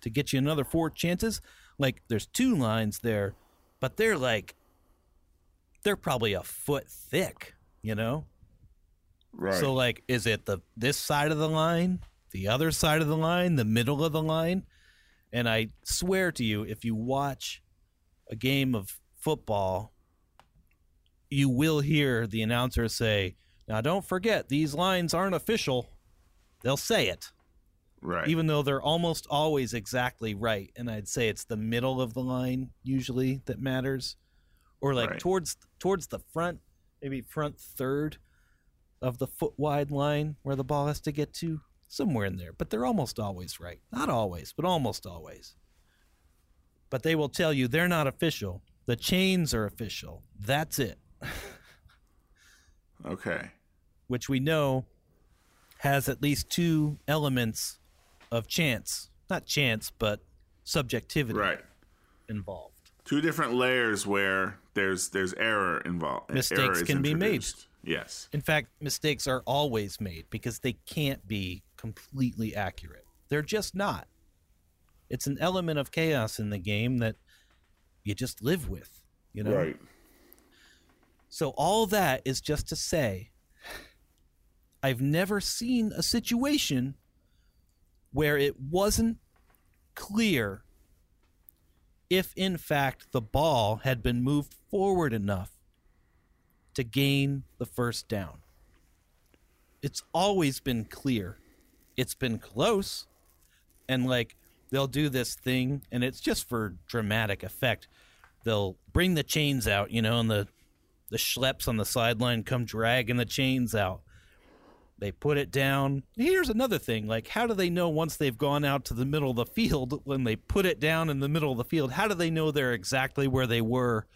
to get you another four chances. Like there's two lines there, but they're like they're probably a foot thick, you know? Right. So like is it the this side of the line, the other side of the line, the middle of the line? And I swear to you, if you watch a game of football, you will hear the announcer say, "Now don't forget these lines aren't official." They'll say it right. even though they're almost always exactly right and i'd say it's the middle of the line usually that matters or like Right. towards towards the front maybe front third of the foot wide line where the ball has to get to somewhere in there but they're almost always right not always but almost always but they will tell you they're not official the chains are official that's it okay. which we know has at least two elements of chance not chance but subjectivity Right. involved Two different layers where there's there's error involved. Mistakes error can be made. Yes. in fact mistakes are always made because they can't be completely accurate they're just not it's an element of chaos in the game that you just live with you know Right. So all that is just to say I've never seen a situation where it wasn't clear if in fact the ball had been moved forward enough to gain the first down. It's always been clear. It's been close. And like they'll do this thing and it's just for dramatic effect. They'll bring the chains out, you know, and the the schleps on the sideline come dragging the chains out. They put it down. Here's another thing like, how do they know once they've gone out to the middle of the field, when they put it down in the middle of the field, how do they know they're exactly where they were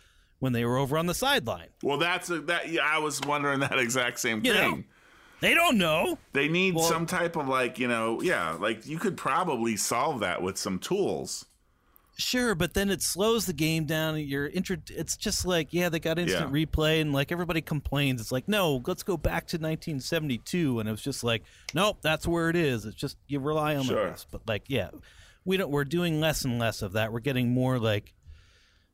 when they were over on the sideline? Well, that's a, that. Yeah, I was wondering that exact same You know. They don't know. They need Well- some type of like, you know, yeah, like you could probably solve that with some tools. Sure, but then it slows the game down. You're intro- It's just like, yeah, they got instant replay, and like everybody complains. It's like, no, let's go back to 1972, and it was just like, nope, that's where it is. It's just you rely on Sure. the rest. But like, yeah, we don't. We're doing less and less of that. We're getting more like,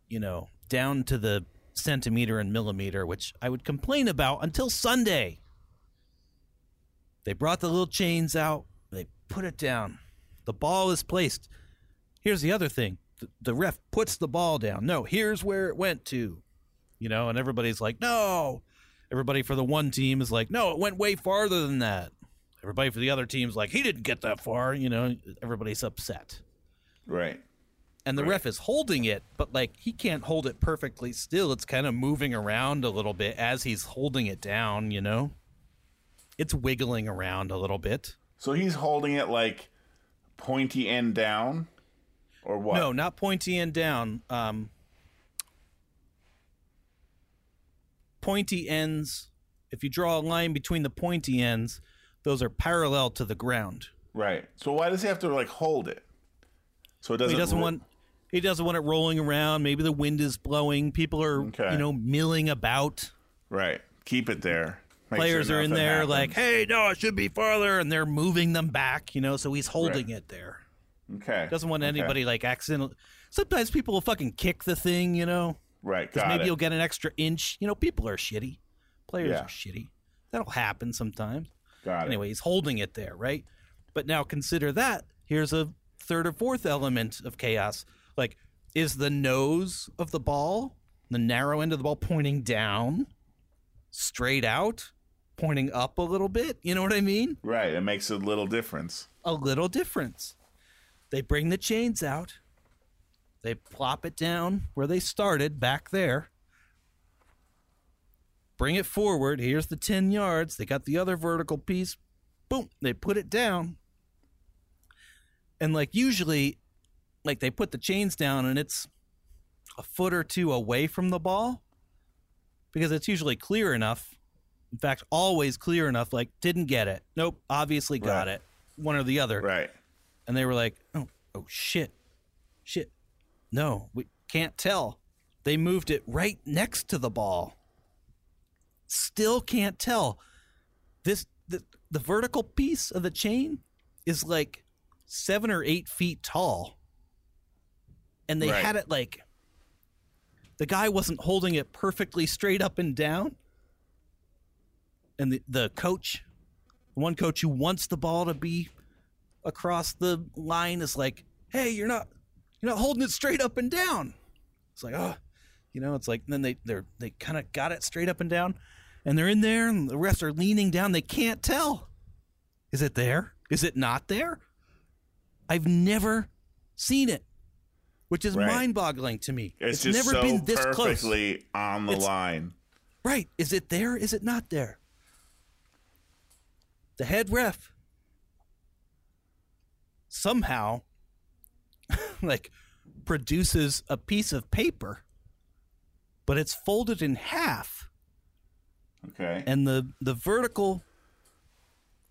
you know, down to the centimeter and millimeter, which I would complain about until Sunday. They brought the little chains out. They put it down. The ball is placed. Here's the other thing. The, the ref puts the ball down. No, here's where it went to. You know, and everybody's like, no. Everybody for the one team is like, no, it went way farther than that. Everybody for the other team's like, he didn't get that far. You know, everybody's upset. Right. And the Right. ref is holding it, but like he can't hold it perfectly still. It's kind of moving around a little bit as he's holding it down, you know? It's wiggling around a little bit. So he's holding it like pointy end down or what? No, not pointy end down. Um, pointy ends. If you draw a line between the pointy ends, those are parallel to the ground. Right. So why does he have to like hold it? So it doesn't he doesn't ro- want. He doesn't want it rolling around. Maybe the wind is blowing. People are, Okay. you know, milling about. Right. Keep it there. Players are in there happens. like, "Hey, no, it should be farther," and they're moving them back. You know, so he's holding it there. Okay. Doesn't want Okay. anybody like accidentally. Sometimes people will fucking kick the thing. You know. Right. Because maybe it. you'll get an extra inch. You know, people are shitty. Players Yeah. are shitty. That'll happen sometimes. Got it. Anyway, he's holding it there, right? But now consider that. Here's a third or fourth element of chaos. Like, is the nose of the ball, the narrow end of the ball, pointing down, straight out, pointing up a little bit? You know what I mean? Right. It makes a little difference. a little difference. They bring the chains out. They plop it down where they started back there. Bring it forward. Here's the 10 yards. They got the other vertical piece. Boom. They put it down. And like usually, like they put the chains down and it's a foot or two away from the ball because it's usually clear enough. In fact, always clear enough. Like, didn't get it. Nope. Obviously got Right. it. One or the other Right. and they were like, "Oh, oh shit, shit, no, we can't tell." They moved it right next to the ball. Still can't tell. This the, the vertical piece of the chain is like seven or eight feet tall, and they Right. had it like the guy wasn't holding it perfectly straight up and down, and the the coach, the one coach who wants the ball to be across the line is like, "Hey, you're not you're not holding it straight up and down." It's like, "Oh, you know, it's like then they they're they kind of got it straight up and down and they're in there and the refs are leaning down. They can't tell. Is it there? Is it not there? I've never seen it, which is Right. mind-boggling to me. It's, it's just never so been this close. perfectly on the It's- line. Right. Is it there? Is it not there? The head ref somehow like produces a piece of paper but it's folded in half Okay. and the the vertical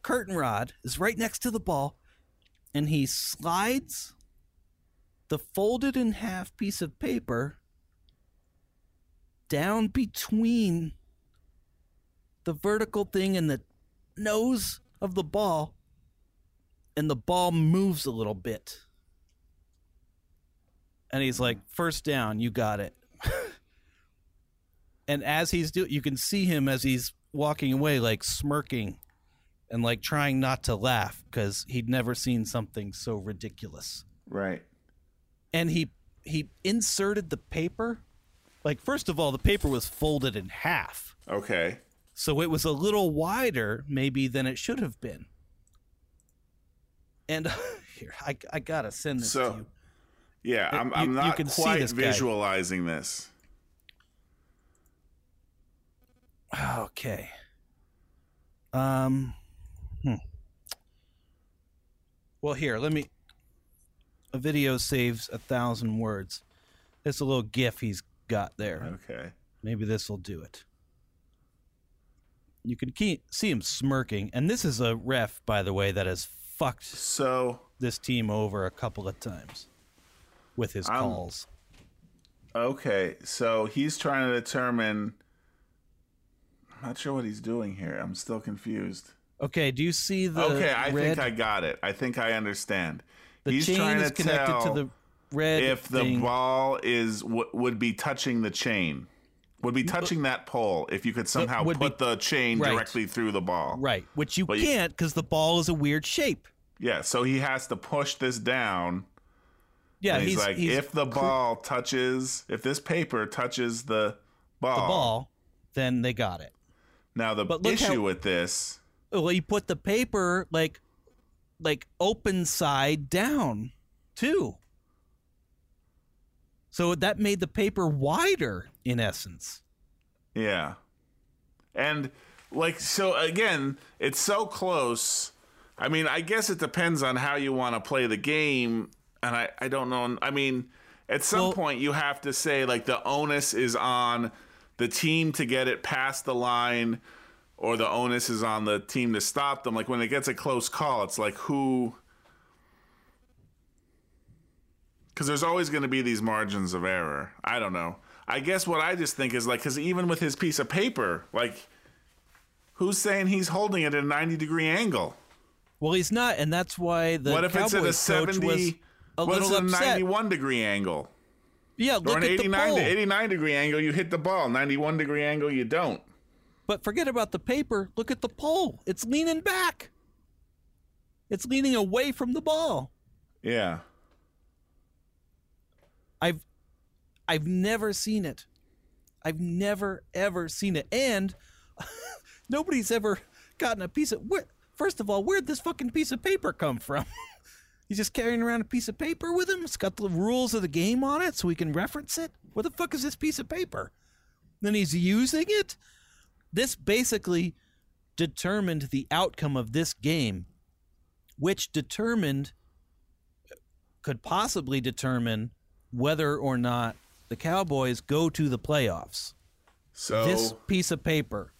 curtain rod is right next to the ball and he slides the folded in half piece of paper down between the vertical thing and the nose of the ball and the ball moves a little bit. And he's like first down you got it. And as he's doing you can see him as he's walking away like smirking and like trying not to laugh because he'd never seen something so ridiculous. Right. and he he inserted the paper. Like first of all the paper was folded in half. Okay. So it was a little wider maybe than it should have been and here i, I gotta send this to So, you yeah, I'm, you- I'm you not see quite this guy. visualizing this. Okay. Um. Hmm. Well, here, let me. A video saves a thousand words. It's a little GIF he's got there. Okay. Maybe this will do it. You can ke- see him smirking, and this is a ref, by the way, that has fucked So this team over a couple of times with his I'm- calls. okay, so he's trying to determine. I'm not sure what he's doing here. I'm still confused. Okay, do you see the okay, I red? think I got it. I think I understand. the he's chain trying is to connected tell to the red if the thing. ball is w- would be touching the chain, would be touching that pole. If you could somehow would be- put the chain right. directly through the ball, right, which you you- can't because the ball is a weird shape. Yeah, so he has to push this down. Yeah, he's, he's, like, he's if the ball touches, if this paper touches the ball, the ball, then they got it. Now the But issue how- with this, Well, you put the paper like like open side down too. So that made the paper wider in essence. yeah, and like so again, it's so close. I mean, I guess it depends on how you want to play the game, and I I don't know. I mean, at some Well- point you have to say like the onus is on the team to get it past the line. Or the onus is on the team to stop them. Like when it gets a close call, it's like who because there's always going to be these margins of error. I don't know. I guess what I just think is like, because even with his piece of paper, like, who's saying he's holding it at a 90 degree angle? Well, he's not, and that's why the what if it's at a coach 70, was a what little it's a upset. 91 degree angle? Yeah, Or look an at the 89 pole. to 89 degree angle, you hit the ball. 91 degree angle, you don't. But forget about the paper. Look at the pole. It's leaning back. It's leaning away from the ball. Yeah. I've I've never seen it. I've never ever seen it. And nobody's ever gotten a piece of where, first of all, where'd this fucking piece of paper come from? He's just carrying around a piece of paper with him. It's got the rules of the game on it so we can reference it. Where the fuck is this piece of paper? Then he's using it? This basically determined the outcome of this game, which determined could possibly determine whether or not the Cowboys go to the playoffs. So, This piece of paper,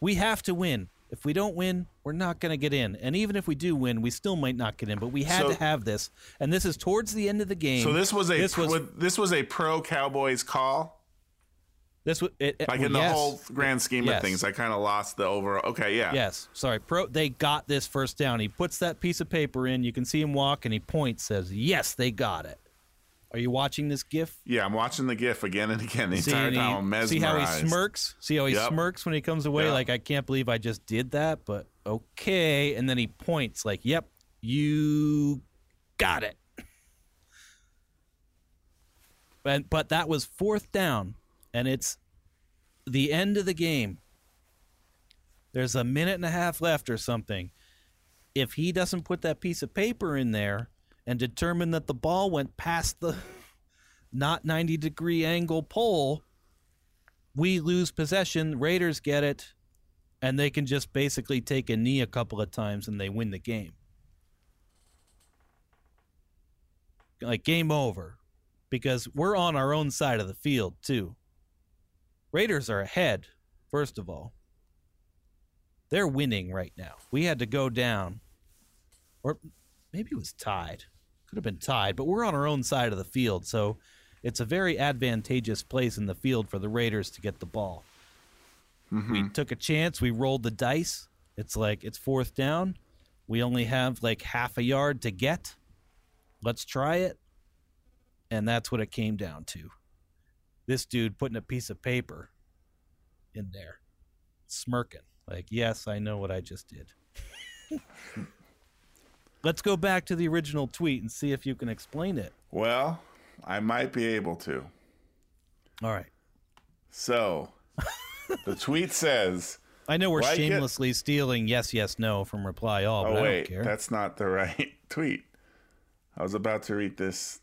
we have to win. If we don't win, we're not going to get in. And even if we do win, we still might not get in. But we had So- to have this, and this is towards the end of the game. so this was a this was this was a pro Cowboys call. this was it, Like in the yes. whole grand scheme Yes. of things, I kind of lost the overall. Okay, yeah. Yes, sorry. Pro, they got this first down. He puts that piece of paper in. You can see him walk, and he points, says, "Yes, they got it." Are you watching this GIF? Yeah, I'm watching the GIF again and again. The See, entire time he- I'm mesmerized. see how he smirks? See how he Yep. smirks when he comes away? Yep. Like, I can't believe I just did that, but okay. And then he points, like, yep, you got it. But, but that was fourth down, and it's the end of the game. There's a minute and a half left or something. If he doesn't put that piece of paper in there and determine that the ball went past the not 90 degree angle pole, we lose possession. Raiders get it, and they can just basically take a knee a couple of times and they win the game. Like, game over. Because we're on our own side of the field, too. Raiders are ahead, first of all. They're winning right now. We had to go down, or maybe it was tied. Could have been tied, but we're on our own side of the field, so it's a very advantageous place in the field for the Raiders to get the ball. Mm-hmm. We took a chance. We rolled the dice. It's like it's fourth down. We only have like half a yard to get. Let's try it. And that's what it came down to. This dude putting a piece of paper in there, smirking. Like, yes, I know what I just did. Let's go back to the original tweet and see if you can explain it. Well, I might be able to. All right. So, the tweet says, I know we're Like it- shamelessly stealing yes, yes, no from Reply All, but "Oh I wait, don't care. that's not the right tweet." I was about to read this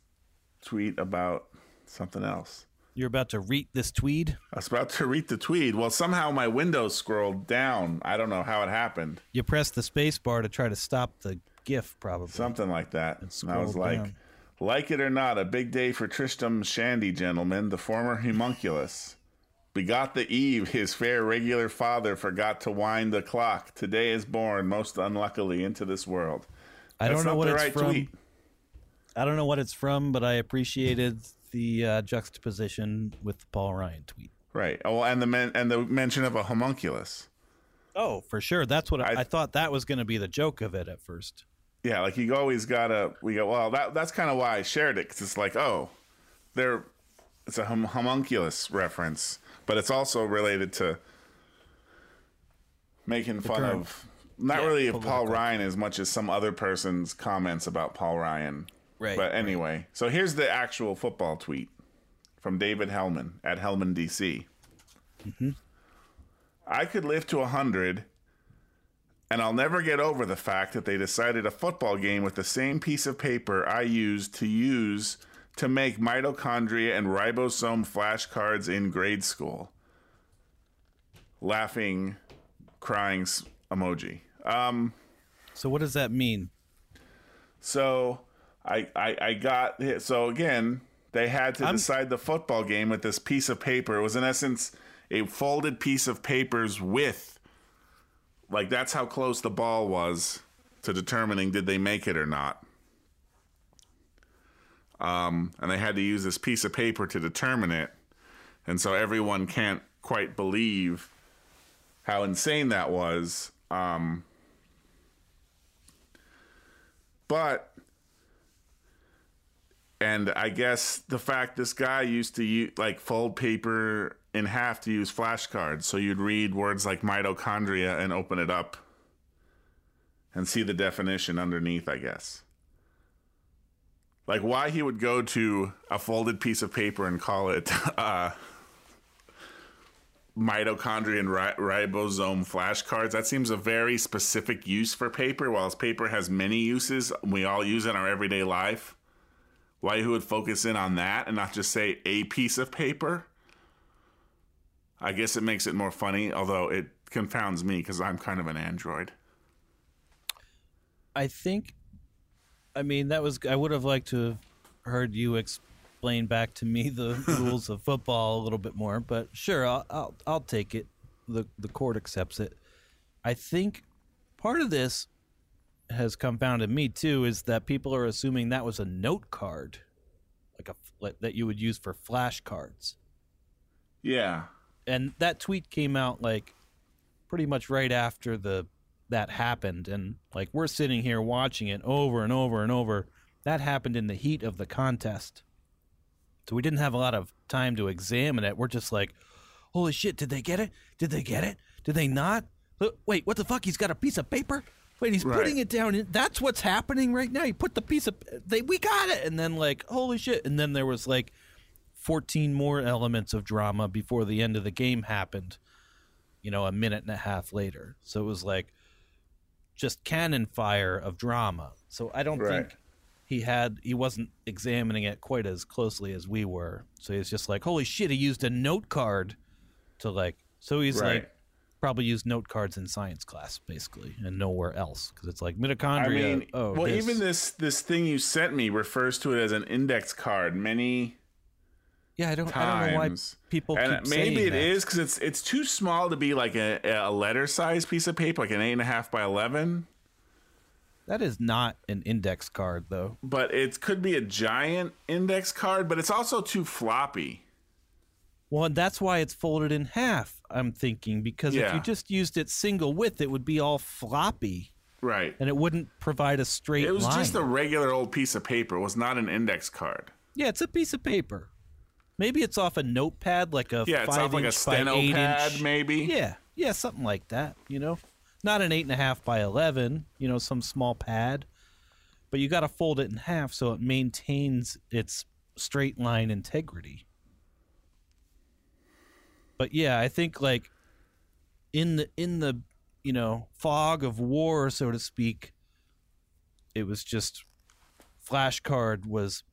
tweet about something else. You're about to read this tweed. I was about to read the tweet. Well, somehow my window scrolled down. I don't know how it happened. You press the space bar to try to stop the GIF, probably. Something like that. And I was like, down. like it or not, a big day for Tristram Shandy, gentlemen, the former homunculus. Begot the eve, his fair regular father forgot to wind the clock. Today is born, most unluckily, into this world. I don't know what the it's right from. tweet. I don't know what it's from, but I appreciated the uh, juxtaposition with the Paul Ryan tweet. Right. Oh, and the men- and the mention of a homunculus. Oh, for sure. That's what I, I- I thought. That was going to be the joke of it at first. Yeah, like you always gotta. We go. Well, that that's kind of why I shared it because it's like, oh, they're it's a hum- homunculus reference, but it's also related to making fun current- of not Yeah, really of Paul. Ryan as much as some other person's comments about Paul Ryan. Right, But anyway, so here's the actual football tweet from David Hellman at Hellman DC. Hmm. I could live to a hundred and I'll never get over the fact that they decided a football game with the same piece of paper I used to use to make mitochondria and ribosome flashcards in grade school. Laughing, crying emoji. Um, So what does that mean? so I, I I got hit. So again, they had to I'm- decide the football game with this piece of paper. It was in essence a folded piece of papers with like that's how close the ball was to determining did they make it or not. Um, and they had to use this piece of paper to determine it. And so everyone can't quite believe how insane that was. Um, but and I guess the fact this guy used to use, like fold paper in half to use flashcards, so you'd read words like mitochondria and open it up and see the definition underneath. I guess. Like why he would go to a folded piece of paper and call it uh, mitochondria and ri- ribosome flashcards. That seems a very specific use for paper. Whilst paper has many uses, we all use in our everyday life. Why he would focus in on that and not just say a piece of paper? I guess it makes it more funny, although it confounds me because I'm kind of an android. I think, I mean, that was. I would have liked to have heard you explain back to me the rules of football a little bit more, but sure, I'll I'll, I'll take it. the The court accepts it. I think part of this has confounded me too is that people are assuming that was a note card, like a like, that you would use for flashcards, Yeah. And that tweet came out like pretty much right after the that happened. And like we're sitting here watching it over and over and over. That happened in the heat of the contest. So we didn't have a lot of time to examine it. We're just like holy shit did they get it? Did they get it? Did they not? Uh, wait what the fuck? He's got a piece of paper? Wait he's Right. putting it down that's what's happening right now? He put the piece of they we got it! And then like holy shit. And then there was like 14 more elements of drama before the end of the game happened you know, a minute and a half later. So it was like just cannon fire of drama. So I don't Right. think he had he wasn't examining it quite as closely as we were. So he's just like, holy shit, he used a note card to like. So he's Right. like, probably used note cards in science class basically, and nowhere else because it's like I mitochondria. mean, oh, well, this. even this this thing you sent me refers to it as an index card. Many yeah, I don't, I don't know why people and keep maybe saying it that. is because it's it's too small to be like a, a letter size piece of paper, like an eight and a half by eleven. That is not an index card though. But it could be a giant index card, but it's also too floppy. Well, and that's why it's folded in half. I'm thinking because if you just used it single width, it would be all floppy, Right. and it wouldn't provide a straight It was line. just a regular old piece of paper. It was not an index card. yeah, it's a piece of paper. Maybe it's off a notepad, like a Yeah, it's off like a inch steno pad, inch. maybe. Yeah, yeah, something like that. You know, not an eight and a half by eleven. You know, some small pad, but you got to fold it in half so it maintains its straight line integrity. But yeah, I think like in the in the you know fog of war, so to speak, it was just flashcard was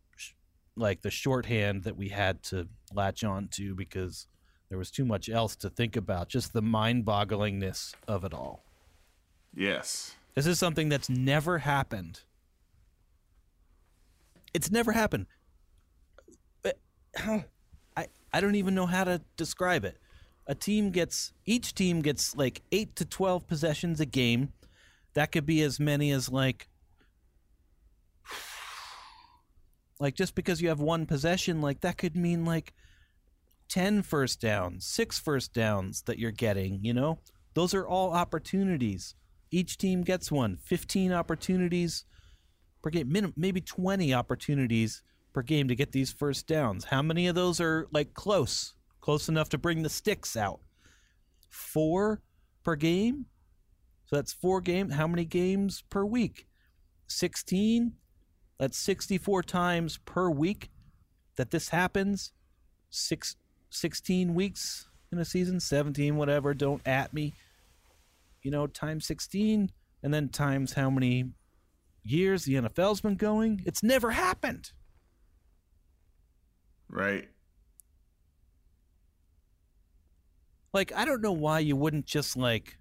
like the shorthand that we had to latch on to because there was too much else to think about. Just the mind-bogglingness of it all. Yes. This is something that's never happened. It's never happened. Uh, how- I I don't even know how to describe it. a team gets each team gets like 8 to 12 possessions a game. That could be as many as like like just because you have one possession like that could mean like 10 first downs, 6 first downs that you're getting, you know? Those are all opportunities. Each team gets one. 15 opportunities per game, maybe 20 opportunities per game to get these first downs. How many of those are like close? Close enough to bring the sticks out? 4 per game? So that's 4 game. How many games per week? 16? That's 64 times per week that this happens. Six, 16 weeks in a season, 17, whatever. Don't at me. You know, times 16, and then times how many years the NFL's been going. It's never happened. Right. Like, I don't know why you wouldn't just, like,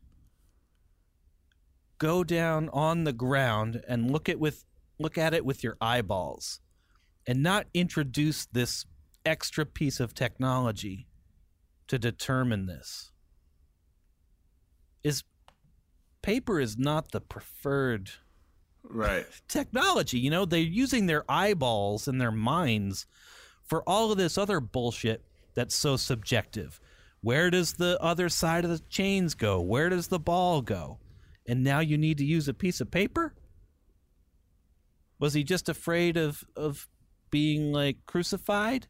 go down on the ground and look at with look at it with your eyeballs and not introduce this extra piece of technology to determine this. Is paper is not the preferred Right. technology you know? They're using their eyeballs and their minds for all of this other bullshit that's so subjective. Where does the other side of the chains go? Where does the ball go? And now you need to use a piece of paper was he just afraid of of being like crucified?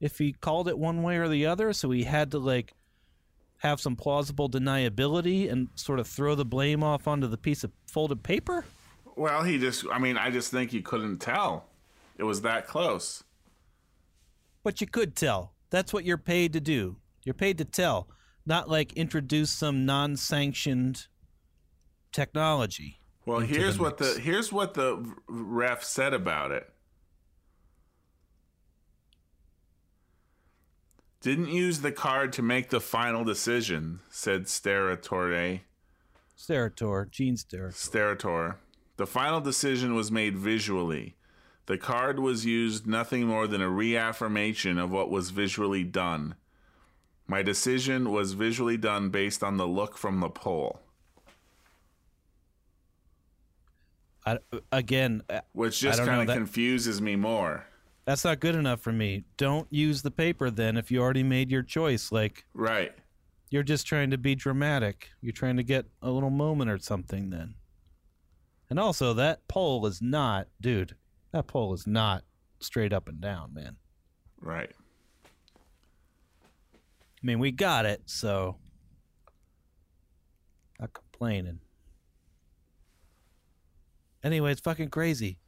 If he called it one way or the other so he had to like have some plausible deniability and sort of throw the blame off onto the piece of folded paper? Well, he just, I mean, I just think he couldn't tell. It was that close. but you could tell. That's what you're paid to do. You're paid to tell not like introduce some non-sanctioned technology Well, here's the what the here's what the ref said about it. Didn't use the card to make the final decision, said Steratore. Sterator, Gene Sterator. Sterator. The final decision was made visually. The card was used nothing more than a reaffirmation of what was visually done. My decision was visually done based on the look from the pole, I, again, which just kind of that- confuses me more. that's not good enough for me. Don't use the paper then if you already made your choice. Like Right. you're just trying to be dramatic. You're trying to get a little moment or something then. And also that pole is not, dude. That pole is not straight up and down, man. Right. I mean, we got it, so not complaining. Anyway, it's fucking crazy.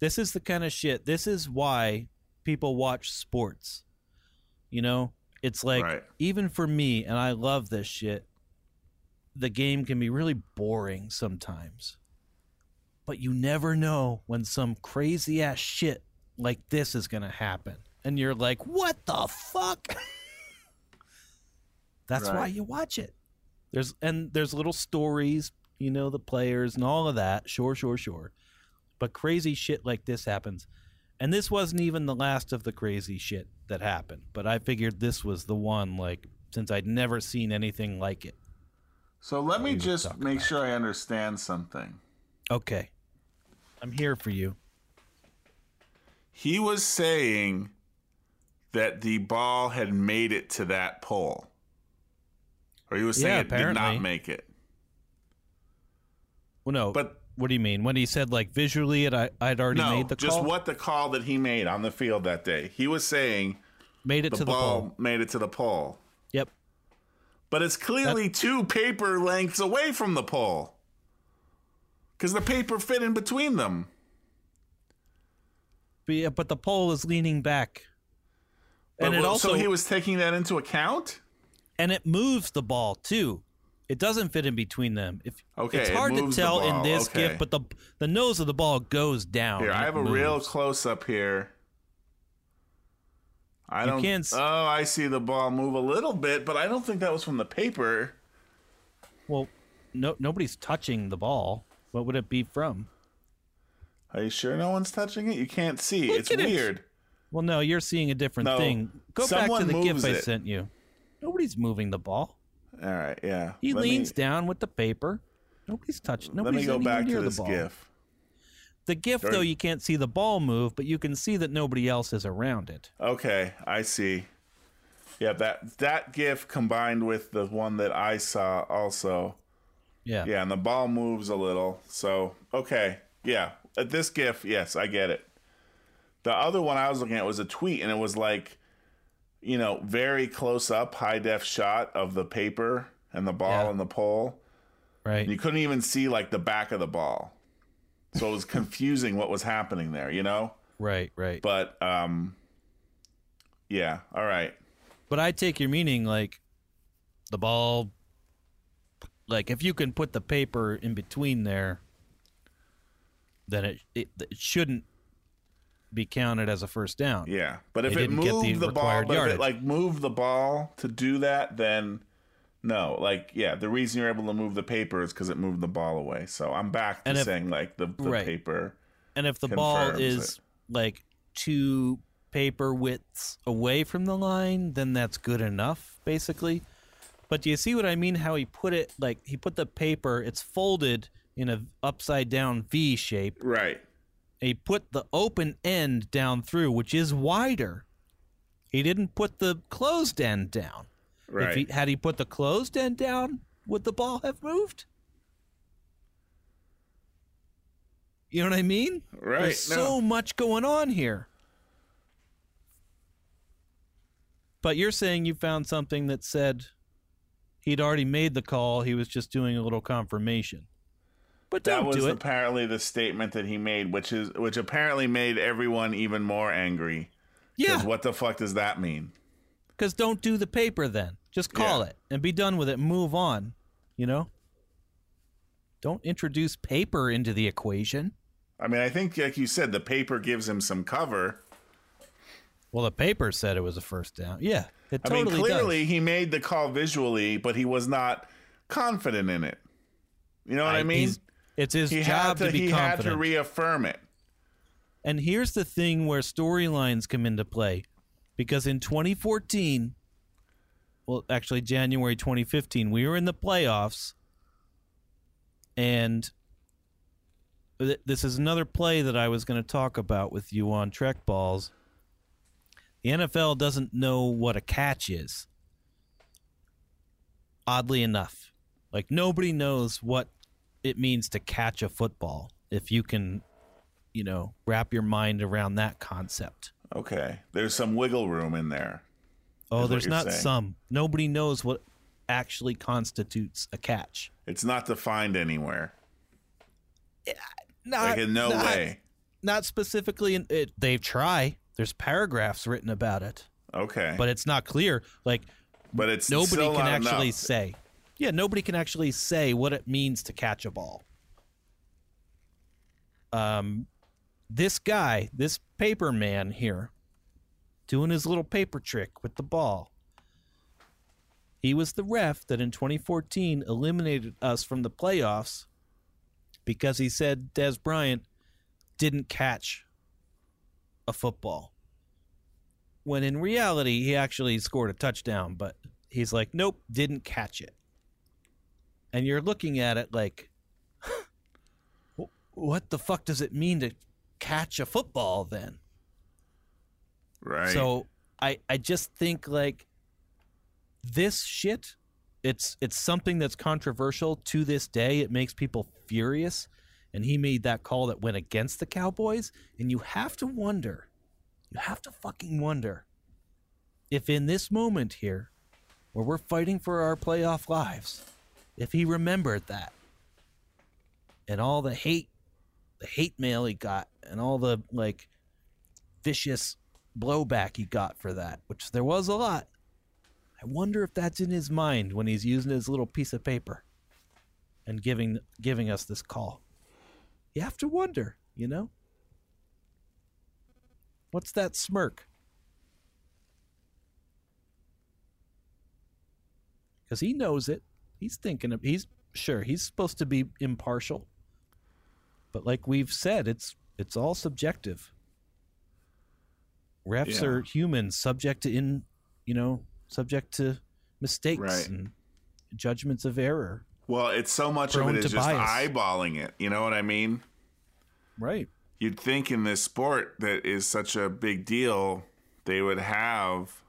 This is the kind of shit. This is why people watch sports. You know, it's like Right. even for me, and I love this shit. The game can be really boring sometimes, but you never know when some crazy ass shit like this is gonna happen, and you're like, "What the fuck?" That's why you watch it. There's and there's little stories, you know, the players and all of that. Sure, sure, sure. But crazy shit like this happens. And this wasn't even the last of the crazy shit that happened. But I figured this was the one, like, since I'd never seen anything like it. So let me just make about sure I understand something. Okay. I'm here for you. He was saying that the ball had made it to that pole. Or he was saying Yeah, it did not make it. Well, no. But what do you mean? When he said, like, visually it, I, I'd already no, made the call. just call? what the call that he made on the field that day. He was saying Made it the to the ball made it to the pole. Yep. But it's clearly two paper lengths away from the pole. Because the paper fit in between them. But, yeah, but the pole is leaning back. But And it well, also so he was taking that into account? and it moves the ball too. It doesn't fit in between them. If Okay, it's it hard to tell in this okay. gif, but the the nose of the ball goes down. Here, I have a real close up here. I You don't. can't oh, I see the ball move a little bit, but I don't think that was from the paper. Well, no, nobody's touching the ball. What would it be from? Are you sure no one's touching it? You can't see. Look it's at it. weird. Well, no, you're seeing a different No, thing. Go back to the GIF I it. sent you. Nobody's moving the ball. All right, yeah. He Let me- leans down with the paper. Nobody's touched. Let Nobody's me go back to the this ball. GIF. The GIF, though, you can't see the ball move, but you can see that nobody else is around it. Okay, I see. Yeah, that that GIF combined with the one that I saw also. Yeah. Yeah, and the ball moves a little. So okay, yeah. At this GIF, yes, I get it. The other one I was looking at was a tweet, and it was like, you know, very close up, high def shot of the paper and the ball Yeah. and the pole. Right. And you couldn't even see like the back of the ball. So it was confusing what was happening there, you know? right. Right. But um yeah, all right. But I take your meaning like the ball like if you can put the paper in between there then it it, it shouldn't be counted as a first down. Yeah. But if They it didn't the moved the, ball, but if it like moved the ball to do that, then no. Like, yeah, the reason you're able to move the paper is because it moved the ball away. So I'm back to if- saying like the, the Right. paper. And if the ball is like two paper widths away from the line, then that's good enough, basically. But do you see what I mean? How he put it like he put the paper, it's folded in a upside down V shape. Right. He put the open end down through, which is wider. He didn't put the closed end down. Right. If he had he put the closed end down, would the ball have moved? You know what I mean? Right, There's no. so much going on here. But you're saying you found something that said he'd already made the call, he was just doing a little confirmation. But that was apparently the statement that he made, which is which apparently made everyone even more angry. yeah, What the fuck does that mean? because don't do the paper then. Just call Yeah. it and be done with it. Move on. You know. Don't introduce paper into the equation. I mean, I think like you said, the paper gives him some cover. Well, the paper said it was a first down. Yeah, it I totally mean, does. clearly he made the call visually, but he was not confident in it. You know what I, mean? It's his He job to, to, be he had to reaffirm it. and here's the thing where storylines come into play. Because in 2014, well, actually, January 2015, we were in the playoffs. And th- this is another play that I was going to talk about with you on Trek Balls. The NFL doesn't know what a catch is. Oddly enough, like nobody knows what it means to catch a football if you can, you know, wrap your mind around that concept. Okay, there's some wiggle room in there. Oh, there's not saying. some. Nobody knows what actually constitutes a catch. It's not defined anywhere. Not, Like in no not- way. Not specifically. In, it, they try. There's paragraphs written about it, Okay, but it's not clear. Like but it's nobody can actually enough. say. Yeah, nobody can actually say what it means to catch a ball. Um, this guy, this paper man here, doing his little paper trick with the ball. He was the ref that in 2014 eliminated us from the playoffs because he said Dez Bryant didn't catch a football. When in reality, he actually scored a touchdown, but he's like, nope, didn't catch it. And you're looking at it like, what the fuck does it mean to catch a football then? Right. So I I just think like this shit it's it's something that's controversial to this day. It makes people furious and he made that call that went against the Cowboys and you have to wonder you have to fucking wonder if in this moment here where we're fighting for our playoff lives if he remembered that and all the hate the hate mail he got and all the like vicious blowback he got for that, which there was a lot. I wonder if that's in his mind when he's using his little piece of paper and giving giving us this call. You have to wonder, you know? What's that smirk? Cuz he knows it. He's thinking of he's sure he's supposed to be impartial. But like we've said, it's it's all subjective refs Yeah. are humans subject to in you know subject to mistakes Right. and judgments of error. Well, it's so much of it is just bias. eyeballing it. You know what I mean? Right. You'd think in this sport that is such a big deal, they would have.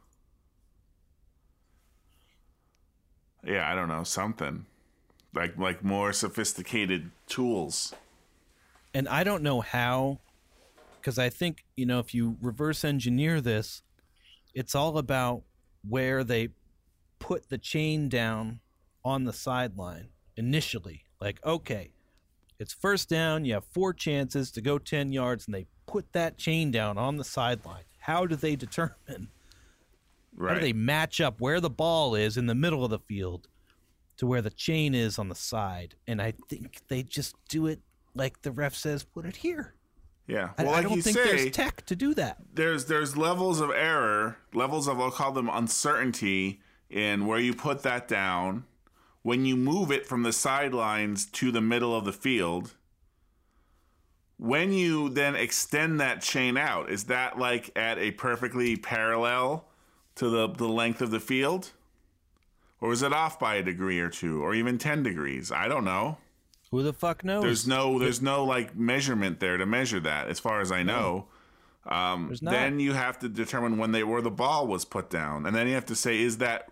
Yeah, I don't know something like like more sophisticated tools. And I don't know how, because I think, you know, if you reverse engineer this, it's all about where they put the chain down on the sideline initially. Like, okay, it's first down, you have four chances to go 10 yards, and they put that chain down on the sideline. How do they determine? How do they match up where the ball is in the middle of the field to where the chain is on the side? And I think they just do it like the ref says, put it here. yeah. I, Well, I like don't you think say, there's tech to do that. there's there's levels of error, levels of I'll call them uncertainty in where you put that down. When you move it from the sidelines to the middle of the field, when you then extend that chain out, is that like at a perfectly parallel to the, the length of the field? Or is it off by a degree or two, or even ten degrees? I don't know. Who the fuck knows? There's no there's no like measurement there to measure that, as far as I know. Um, There's not. then you have to determine when they where the ball was put down, and then you have to say is that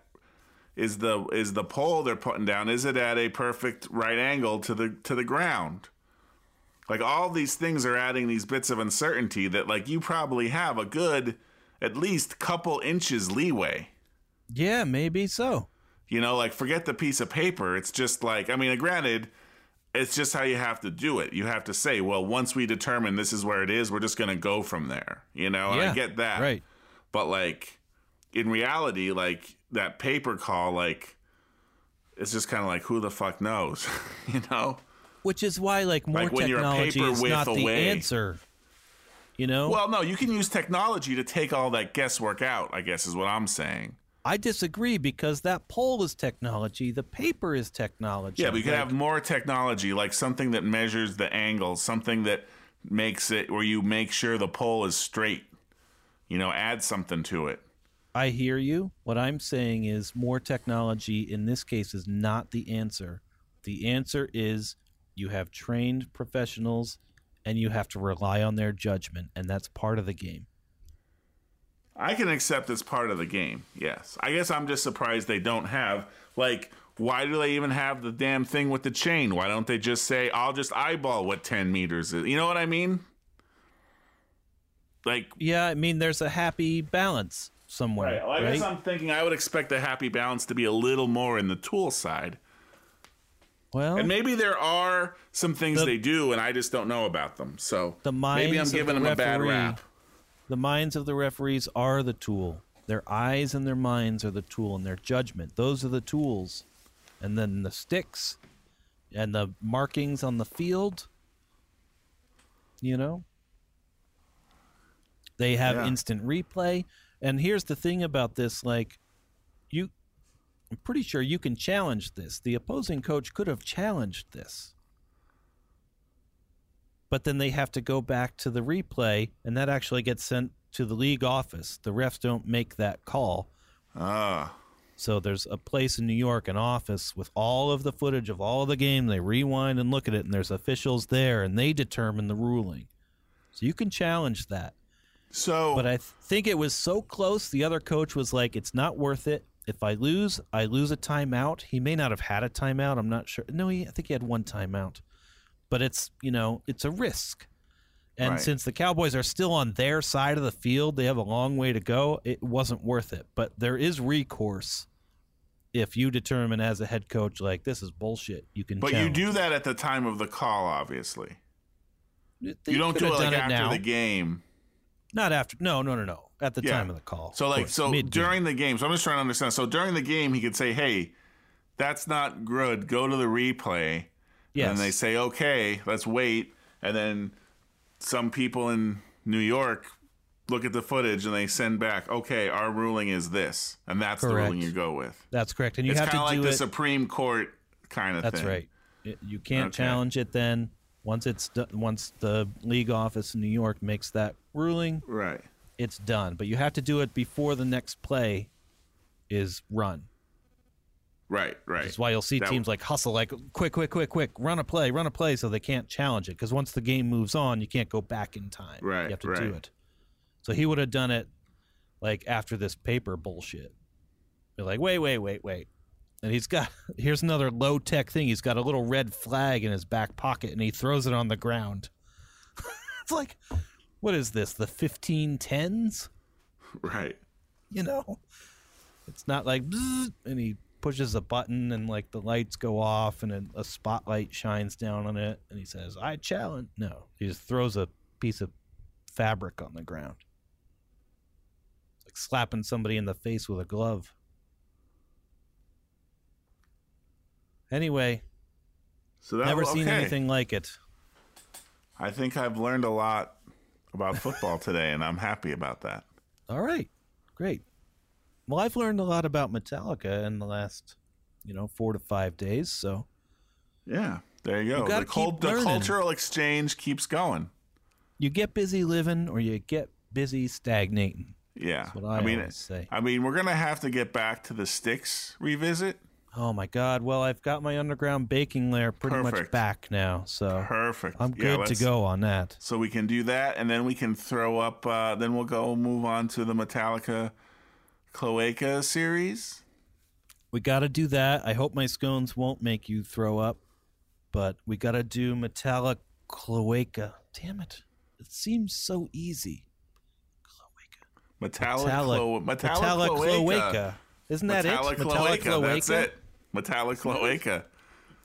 is the is the pole they're putting down is it at a perfect right angle to the to the ground? Like all these things are adding these bits of uncertainty that like you probably have a good at least couple inches leeway. yeah, maybe so. You know, like forget the piece of paper. It's just like, I mean, granted, it's just how you have to do it. You have to say, well, once we determine this is where it is, we're just going to go from there. You know, Yeah, I get that. right. But like in reality, like that paper call, like it's just kind of like, who the fuck knows? you know? Which is why, like, more Like when you're a technology paper is width not the away. answer. You know, Well, no, you can use technology to take all that guesswork out, I guess is what I'm saying. I disagree because that pole is technology, the paper is technology. Yeah, but you could Like, have more technology, like something that measures the angle, something that makes it where you make sure the pole is straight. You know, add something to it. I hear you. What I'm saying is more technology in this case is not the answer. The answer is you have trained professionals and you have to rely on their judgment, and that's part of the game. I can accept it's part of the game. Yes. I guess I'm just surprised they don't have like why do they even have the damn thing with the chain? Why don't they just say I'll just eyeball what 10 meters is? You know what I mean? Like Yeah, I mean, there's a happy balance somewhere. Right. Well, I right? guess I'm thinking I would expect the happy balance to be a little more in the tool side. Well, And maybe there are some things The- they do, and I just don't know about them. So The maybe I'm giving the them a bad rap. the minds of the referees are the tool. Their eyes and their minds are the tool, and their judgment. Those are the tools. And then the sticks and the markings on the field, you know, they have Yeah. instant replay. And here's the thing about this like, I'm pretty sure you can challenge this. The opposing coach could have challenged this but then they have to go back to the replay, and that actually gets sent to the league office. The refs don't make that call. Ah, So there's a place in New York, an office with all of the footage of all the game. They rewind and look at it, and there's officials there, and they determine the ruling. So you can challenge that. so But I th- think it was so close. The other coach was like, "It's not worth it. If I lose, I lose a timeout." He may not have had a timeout. I'm not sure. No, he, I think he had one timeout. But it's you know it's a risk, and Right. since the Cowboys are still on their side of the field, they have a long way to go. It wasn't worth it. But there is recourse if you determine as a head coach like this is bullshit. You can. but you do that at the time of the call, obviously. They you don't do it like after the game. Not after. No, no, no, no. At the Yeah. time of the call. So like course, so mid-game. during the game. So I'm just trying to understand. So during the game, he could say, "Hey, that's not good. Go to the replay." Yes. And they say, "Okay, let's wait." And then some people in New York look at the footage and they send back, "Okay, our ruling is this," and that's the ruling you go with. That's correct, and you it's have kind to of like do the it. Supreme Court kind of thing. That's thing. right. It- you can't Okay. challenge it then. Once it's once the league office in New York makes that ruling, Right. It's done. But you have to do it before the next play is run. Right, right. That's why you'll see That- teams like hustle, like quick, quick, quick, quick, run a play, run a play, so they can't challenge it. Because once the game moves on, you can't go back in time. Right, you have to right. do it. So he would have done it like after this paper bullshit. They're like, wait, wait, wait, wait. And he's got here's another low tech thing. He's got a little red flag in his back pocket, and he throws it on the ground. it's like, what is this? The 1510s? right. you know it's not like and he pushes a button and like the lights go off and a, a spotlight shines down on it and he says i challenge no he just throws a piece of fabric on the ground it's like slapping somebody in the face with a glove anyway So that never okay. seen anything like it I think I've learned a lot about football today, and I'm happy about that. all right great well i've learned a lot about metallica in the last you know four to five days so Yeah, there you go. gotta The, cul- keep the cultural exchange keeps going. you get busy living or you get busy stagnating. Yeah, That's what I, mean, say. I mean, we're gonna have to get back to the sticks revisit. Oh my God! Well, I've got my underground baking layer pretty much back now, so Perfect. I'm Yeah, good to let's- go on that. So we can do that, and then we can throw up. Uh, then we'll go move on to the Metallica Cloaca series. We got to do that. I hope my scones won't make you throw up, but we got to do Metallic Cloaca. Damn it! It seems so easy. Cloaca. Metallic, Metallic, Clo- Metallic, Metallic Cloaca. Isn't that Metallic it? Cloaca. That's it. Metallic Cloaca.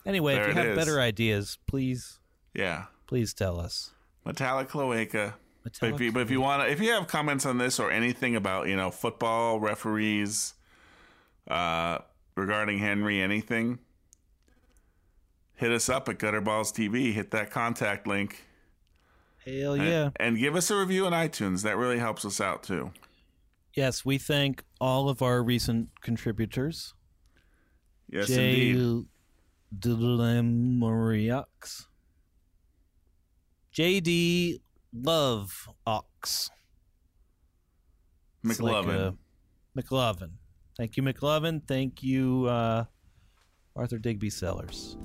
Anyway, There if you have is. better ideas, please, Yeah. please tell us. Metallic Cloaca. But if you, but if you want if you have comments on this or anything about you know football referees, uh, regarding Henry, anything, hit us up at Gutterballs TV. Hit that contact link. Hell and- yeah! and give us a review on iTunes. That really helps us out too. Yes, we thank all of our recent contributors. Yes, Jay indeed. Delamoriux. JD Love Ox. It's like McLovin. a- McLovin. Thank you, McLovin. Thank you, uh, Arthur Digby Sellers.